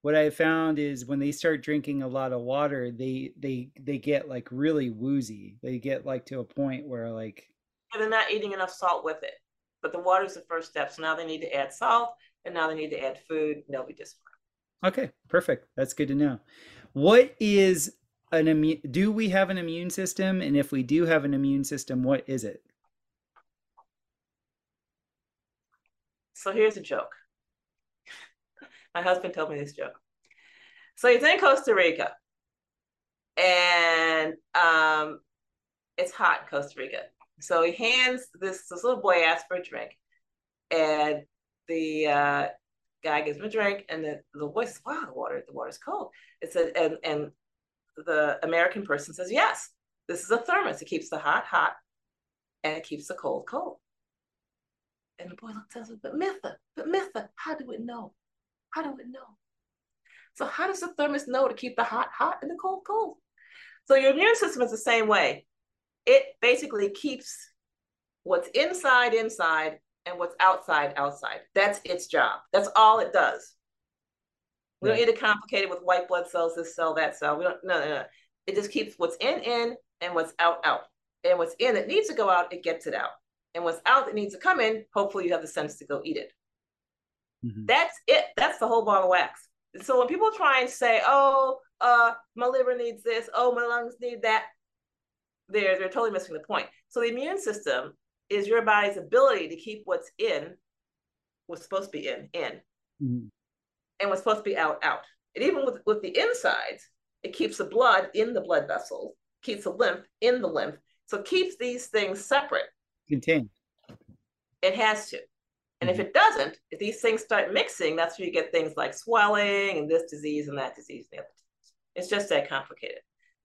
what I found is when they start drinking a lot of water, they they they get like really woozy. They get like to a point where like they're not eating enough salt with it. But the water is the first step. So now they need to add salt, and now they need to add food, and they'll be just fine. Okay, perfect. That's good to know. What is an immune do we have an immune system and if we do have an immune system what is it so here's a joke my husband told me this joke so he's in costa rica and um, it's hot in costa rica so he hands this this little boy asks for a drink and the uh, guy gives him a drink and the, the boy says wow the water the water's cold it's a and and the American person says, yes, this is a thermos. It keeps the hot hot and it keeps the cold cold. And the boy looks at us, but Mitha, but Mitha, how do it know? How do it know? So how does the thermos know to keep the hot hot and the cold cold? So your immune system is the same way. It basically keeps what's inside inside and what's outside outside. That's its job. That's all it does. We don't need to complicate it with white blood cells, this cell, that cell. We don't, no, no, no. It just keeps what's in, in, and what's out, out. And what's in that needs to go out, it gets it out. And what's out that needs to come in, hopefully you have the sense to go eat it. Mm-hmm. That's it. That's the whole ball of wax. And so when people try and say, oh, uh, my liver needs this, oh, my lungs need that, they're, they're totally missing the point. So the immune system is your body's ability to keep what's in, what's supposed to be in, in. Mm-hmm and what's supposed to be out, out. And even with, with the insides, it keeps the blood in the blood vessels, keeps the lymph in the lymph. So keeps these things separate. Contained. It has to. And mm-hmm. if it doesn't, if these things start mixing, that's where you get things like swelling and this disease and that disease and the other disease. It's just that complicated.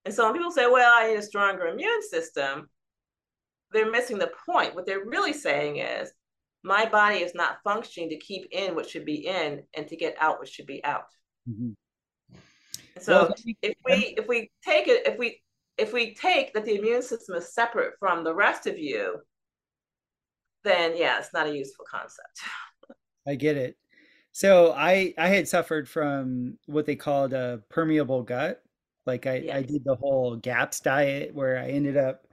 And so when people say, well, I need a stronger immune system, they're missing the point. What they're really saying is, my body is not functioning to keep in what should be in and to get out what should be out. Mm-hmm. So well, if we if we take it if we if we take that the immune system is separate from the rest of you, then yeah, it's not a useful concept. I get it. So I I had suffered from what they called a permeable gut. Like I, yes. I did the whole GAPS diet where I ended up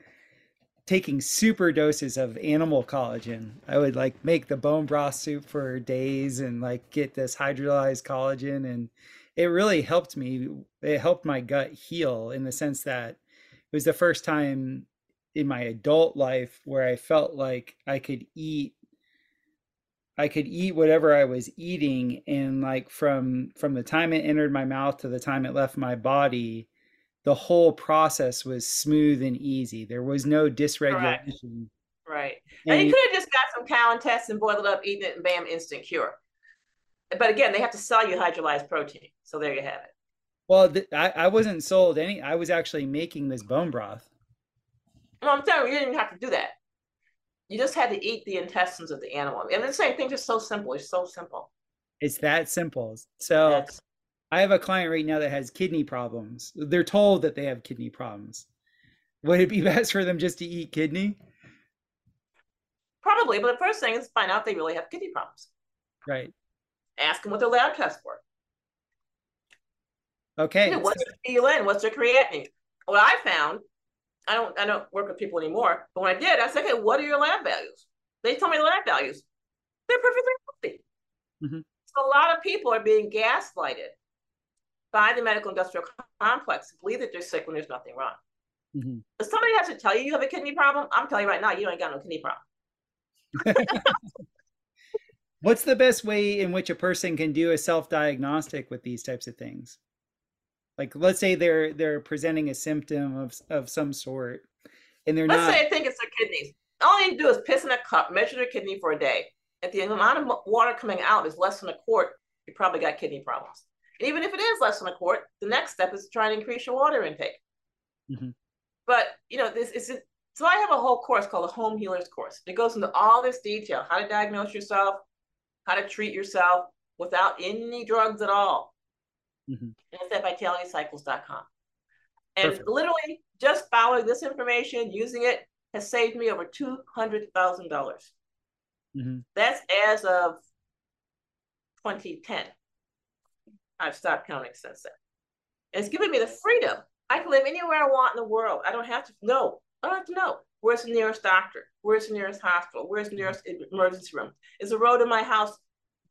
taking super doses of animal collagen. I would like make the bone broth soup for days and like get this hydrolyzed collagen and it really helped me. It helped my gut heal in the sense that it was the first time in my adult life where I felt like I could eat I could eat whatever I was eating and like from from the time it entered my mouth to the time it left my body the whole process was smooth and easy. There was no dysregulation. Right. right. And, and you could have just got some cow intestines and boiled it up, eaten it, and bam, instant cure. But again, they have to sell you hydrolyzed protein. So there you have it. Well, th- I, I wasn't sold any. I was actually making this bone broth. No, I'm telling you, you didn't have to do that. You just had to eat the intestines of the animal. And the same thing, just so simple. It's so simple. It's that simple. So That's, I have a client right now that has kidney problems. They're told that they have kidney problems. Would it be best for them just to eat kidney? Probably, but the first thing is find out if they really have kidney problems. Right. Ask them what their lab tests were. Okay. You know, what's their PLN? What's their creatinine? What I found, I don't I don't work with people anymore, but when I did, I said, okay, what are your lab values? They told me the lab values. They're perfectly healthy. Mm-hmm. So a lot of people are being gaslighted by the medical industrial complex believe that they're sick when there's nothing wrong. Mm-hmm. If somebody has to tell you you have a kidney problem, I'm telling you right now, you ain't got no kidney problem. What's the best way in which a person can do a self-diagnostic with these types of things? Like, let's say they're they're presenting a symptom of of some sort, and they're let's not. Let's say I think it's their kidneys. All you need to do is piss in a cup, measure their kidney for a day. If the amount of water coming out is less than a quart, you probably got kidney problems. And even if it is less than a quart, the next step is to try and increase your water intake. Mm-hmm. But you know, this is so I have a whole course called the Home Healers course. It goes into all this detail: how to diagnose yourself, how to treat yourself without any drugs at all. Mm-hmm. And it's at vitalitycycles.com. And Perfect. literally, just following this information, using it, has saved me over two hundred thousand dollars. Mm-hmm. That's as of 2010. I've stopped counting since then. And it's given me the freedom. I can live anywhere I want in the world. I don't have to know. I don't have to know. Where's the nearest doctor? Where's the nearest hospital? Where's the nearest emergency room? Is the road to my house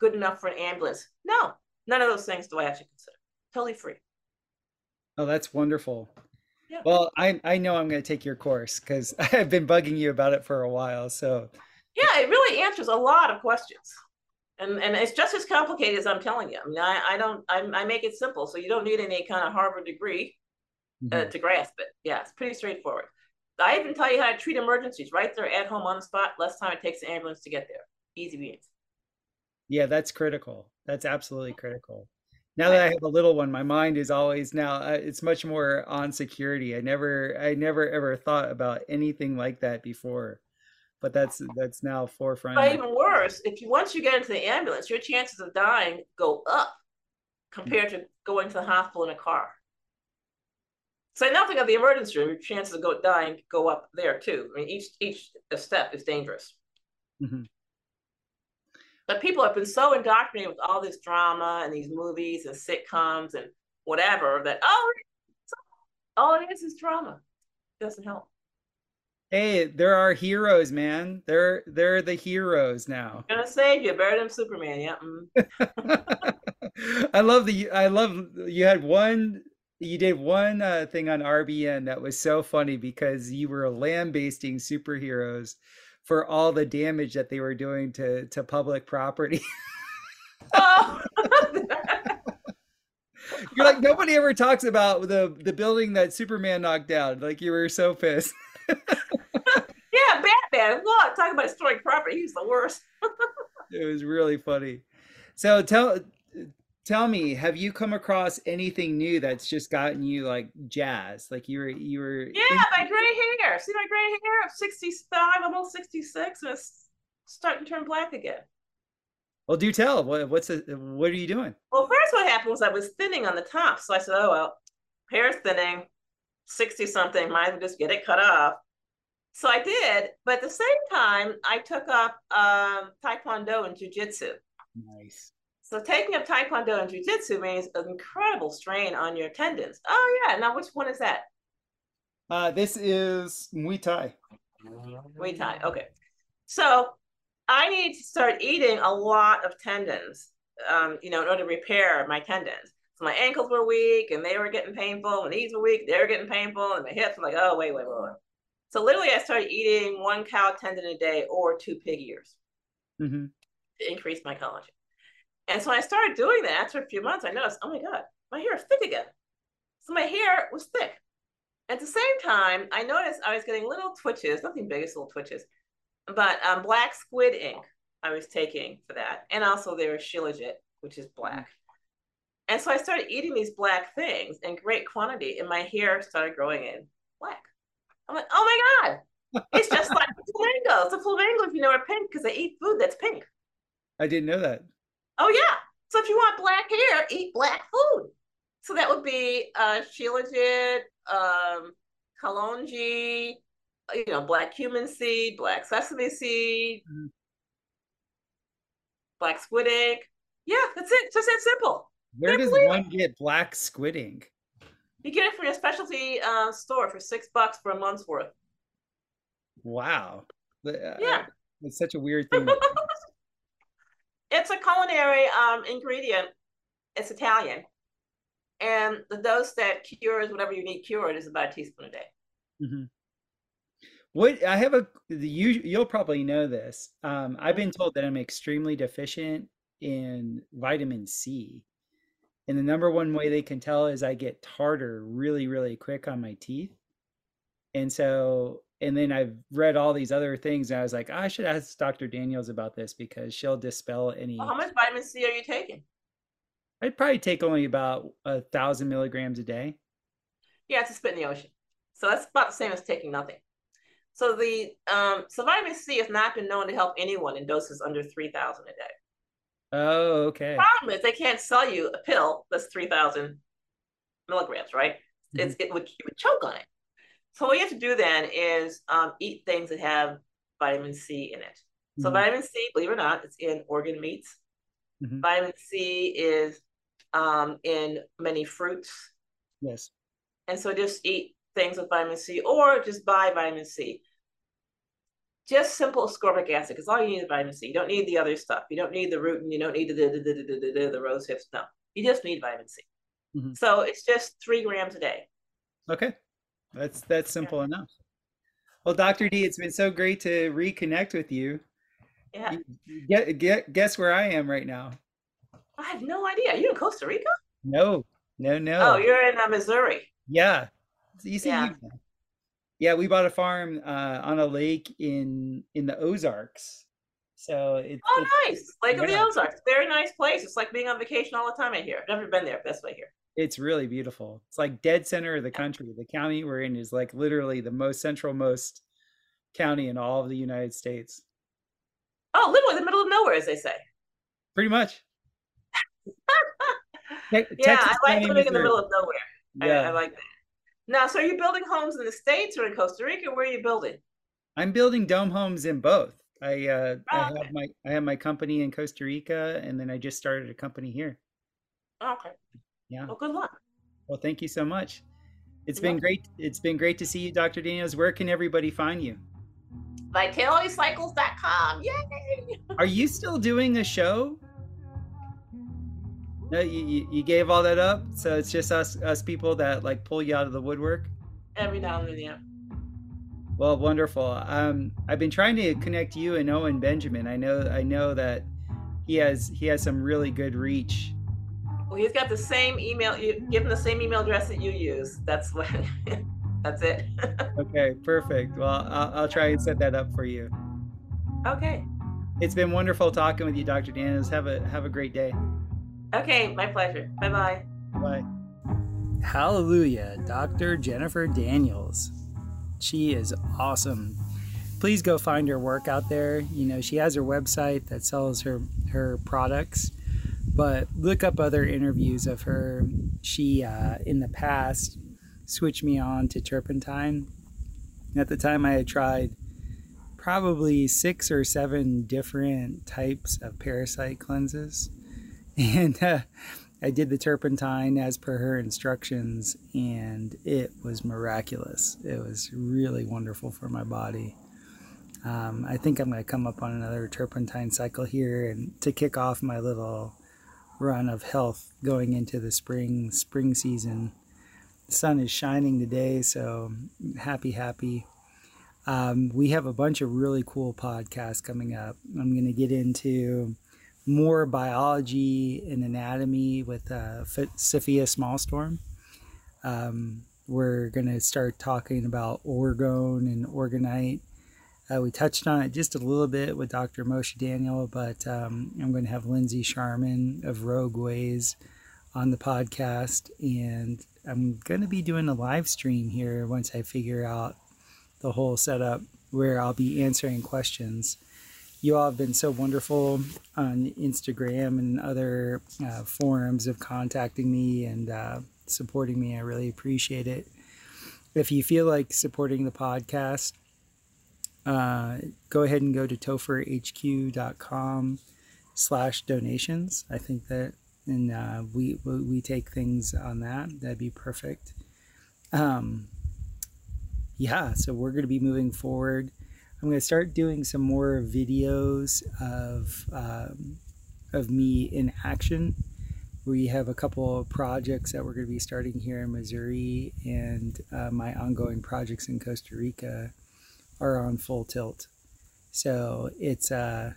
good enough for an ambulance? No, none of those things do I have to consider. Totally free. Oh, that's wonderful. Yeah. Well, I I know I'm going to take your course because I've been bugging you about it for a while. So yeah, it really answers a lot of questions. And, and it's just as complicated as I'm telling you. I mean, I, I don't, I, I make it simple. So you don't need any kind of Harvard degree uh, Mhm. to grasp it. Yeah, it's pretty straightforward. I even tell you how to treat emergencies right there at home on the spot. Less time it takes the ambulance to get there. Easy beans. yeah, that's critical. That's absolutely critical. Now that I have a little one, my mind is always now uh, it's much more on security. I never I never ever thought about anything like that before. But that's that's now forefront. But even worse, if you once you get into the ambulance, your chances of dying go up compared to going to the hospital in a car. So nothing of the emergency room, your chances of go dying go up there too. I mean, each each step is dangerous. Mhm. But people have been so indoctrinated with all this drama and these movies and sitcoms and whatever that oh, all it is is drama. doesn't help. Hey, there are heroes, man. They're they're the heroes now. I'm Gonna save you better than Superman. Yeah. mm. I love the I love you had one you did one uh, thing on RBN that was so funny because you were lambasting superheroes for all the damage that they were doing to to public property. Oh. You're like nobody ever talks about the the building that Superman knocked down. Like you were so pissed. yeah, Batman. Look, talking about historic property. He's the worst. It was really funny. So tell tell me, have you come across anything new that's just gotten you like jazzed? Like you were you were Yeah, my gray hair. See my gray hair? I'm 65, i'm almost 66, and it's starting to turn black again. Well, do tell. What what's the, what are you doing? Well, first what happened was I was thinning on the top. So I said, oh, well, hair's thinning, 60 something, might as well just get it cut off. So I did. But at the same time, I took up um, Taekwondo and Jiu-Jitsu. Nice. So taking up Taekwondo and Jiu-Jitsu means an incredible strain on your tendons. Oh, yeah. Now, which one is that? Uh, this is Muay Thai. Muay Thai. Okay. So I need to start eating a lot of tendons, um, you know, in order to repair my tendons. So my ankles were weak and they were getting painful. My knees were weak, they were getting painful, and my hips were like, oh, wait, wait, wait, wait. So literally, I started eating one cow tendon a day or two pig ears hmm to increase my collagen. And so I started doing that after a few months. I noticed, oh my God, my hair is thick again. So my hair was thick. At the same time, I noticed I was getting little twitches, nothing big, it's little twitches, but um, black squid ink I was taking for that. And also there was Shilajit, which is black. And so I started eating these black things in great quantity, and my hair started growing in black. I'm like, oh my God, it's just like flamingos. The flamingos, if you know, are pink because they eat food that's pink. I didn't know that. Oh yeah. So if you want black hair, eat black food. So that would be uh Shilajit, um, kalonji, you know, black cumin seed, black sesame seed, Mhm. black squid ink. Yeah, that's it. Just that simple. Where Can't does one get black squid ink? You get it from your specialty uh, store for six bucks for a month's worth. Wow. Uh, Yeah. It's such a weird thing. it's a culinary um, ingredient. It's Italian. And the dose that cures whatever you need cured is about a teaspoon a day. Mhm. What I have a you you'll probably know this. Um, I've been told that I'm extremely deficient in vitamin C. And the number one way they can tell is I get tartar really, really quick on my teeth. And so, and then I've read all these other things, and I was like, I should ask Dr. Daniels about this because she'll dispel any. Well, how much vitamin C are you taking? I'd probably take only about a thousand milligrams a day. Yeah, it's a spit in the ocean. So that's about the same as taking nothing. So the um, so vitamin C has not been known to help anyone in doses under three thousand a day. Oh, okay. Problem is they can't sell you a pill that's three thousand milligrams, right? It's it would you would choke on it. So what you have to do then is um, eat things that have vitamin C in it. So Mhm. vitamin C, believe it or not, it's in organ meats. Mhm. Vitamin C is um, in many fruits. Yes. And so just eat things with vitamin C or just buy vitamin C. Just simple ascorbic acid, because all you need is vitamin C. You don't need the other stuff. You don't need the rutin. You don't need the the, the, the, the, the, the rose hips. No, you just need vitamin C. Mhm. So it's just three grams a day. Okay. That's that's simple yeah. enough. Well, Dr. D, it's been so great to reconnect with you. Yeah. Get, get, guess where I am right now? I have no idea. Are you in Costa Rica? No, no, no. Oh, you're in uh, Missouri. Yeah. You see, yeah. yeah, we bought a farm uh, on a lake in in the Ozarks. So it's oh, it's, nice Lake yeah. of the Ozarks. Very nice place. It's like being on vacation all the time. I hear. Never been there. Best way here. It's really beautiful. It's like dead center of the country. The county we're in is like literally the most central most county in all of the United States. Oh, literally the middle of nowhere, as they say. Pretty much. yeah, Texas I like living in the middle of nowhere. Yeah. I, I like that. Now, so are you building homes in the States or in Costa Rica? Where are you building? I'm building dome homes in both. I uh, oh, I have my I have my company in Costa Rica, and then I just started a company here. Okay. Yeah. Well, good luck. Well, thank you so much. It's You're been welcome. great. It's been great to see you, Dr. Daniels. Where can everybody find you? VitalityCycles.com. Yay! Are you still doing a show? No, you, you gave all that up, so it's just us us people that like pull you out of the woodwork. Every now and then, yeah. Well, wonderful. Um, I've been trying to connect you and Owen Benjamin. I know I know that he has he has some really good reach. Well, he's got the same email. You give him the same email address that you use. That's what. that's it. okay, perfect. Well, I'll, I'll try and set that up for you. Okay. It's been wonderful talking with you, Dr. Daniels. Have a have a great day. Okay, my pleasure. Bye bye. Bye. Hallelujah, Dr. Jennifer Daniels. She is awesome. Please go find her work out there. You know, she has her website that sells her her products, but look up other interviews of her. She uh, in the past switched me on to turpentine. At the time, I had tried probably six or seven different types of parasite cleanses and uh, I did the turpentine as per her instructions, and it was miraculous. It was really wonderful for my body. Um, I think I'm going to come up on another turpentine cycle here, and to kick off my little run of health going into the spring spring season. The sun is shining today, so happy, happy. Um, we have a bunch of really cool podcasts coming up. I'm going to get into more biology and anatomy with uh, Sophia Smallstorm. Um, we're going to start talking about orgone and orgonite. Uh, we touched on it just a little bit with Dr. Moshe Daniel, but um, I'm going to have Lindsay Sharman of Rogue Ways on the podcast, and I'm going to be doing a live stream here once I figure out the whole setup where I'll be answering questions you all have been so wonderful on Instagram and other uh, forums of contacting me and uh, supporting me. I really appreciate it. If you feel like supporting the podcast, uh, go ahead and go to topherhq.com slash donations. I think that, and uh, we, we take things on that. That'd be perfect. Um, yeah, so we're going to be moving forward I'm going to start doing some more videos of um, of me in action. We have a couple of projects that we're going to be starting here in Missouri, and uh, my ongoing projects in Costa Rica are on full tilt. So it's uh,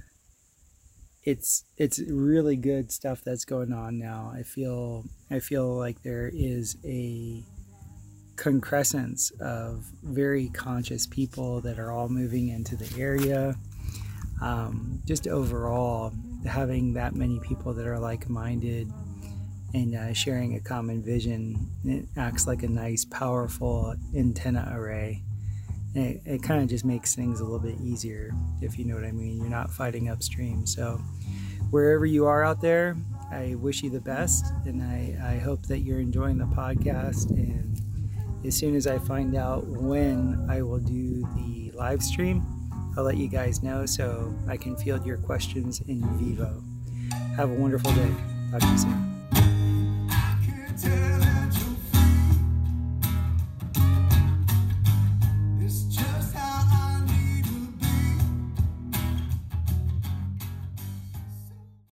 it's it's really good stuff that's going on now. I feel I feel like there is a concrescence of very conscious people that are all moving into the area. Um, just overall, having that many people that are like minded and uh, sharing a common vision, it acts like a nice, powerful antenna array. And it, it kind of mm. just makes things a little bit easier, if you know what I mean. You're not fighting upstream. So, wherever you are out there, I wish you the best. And I, I hope that you're enjoying the podcast. And as soon as I find out when I will do the live stream, I'll let you guys know so I can field your questions in vivo. Have a wonderful day. Talk to you soon.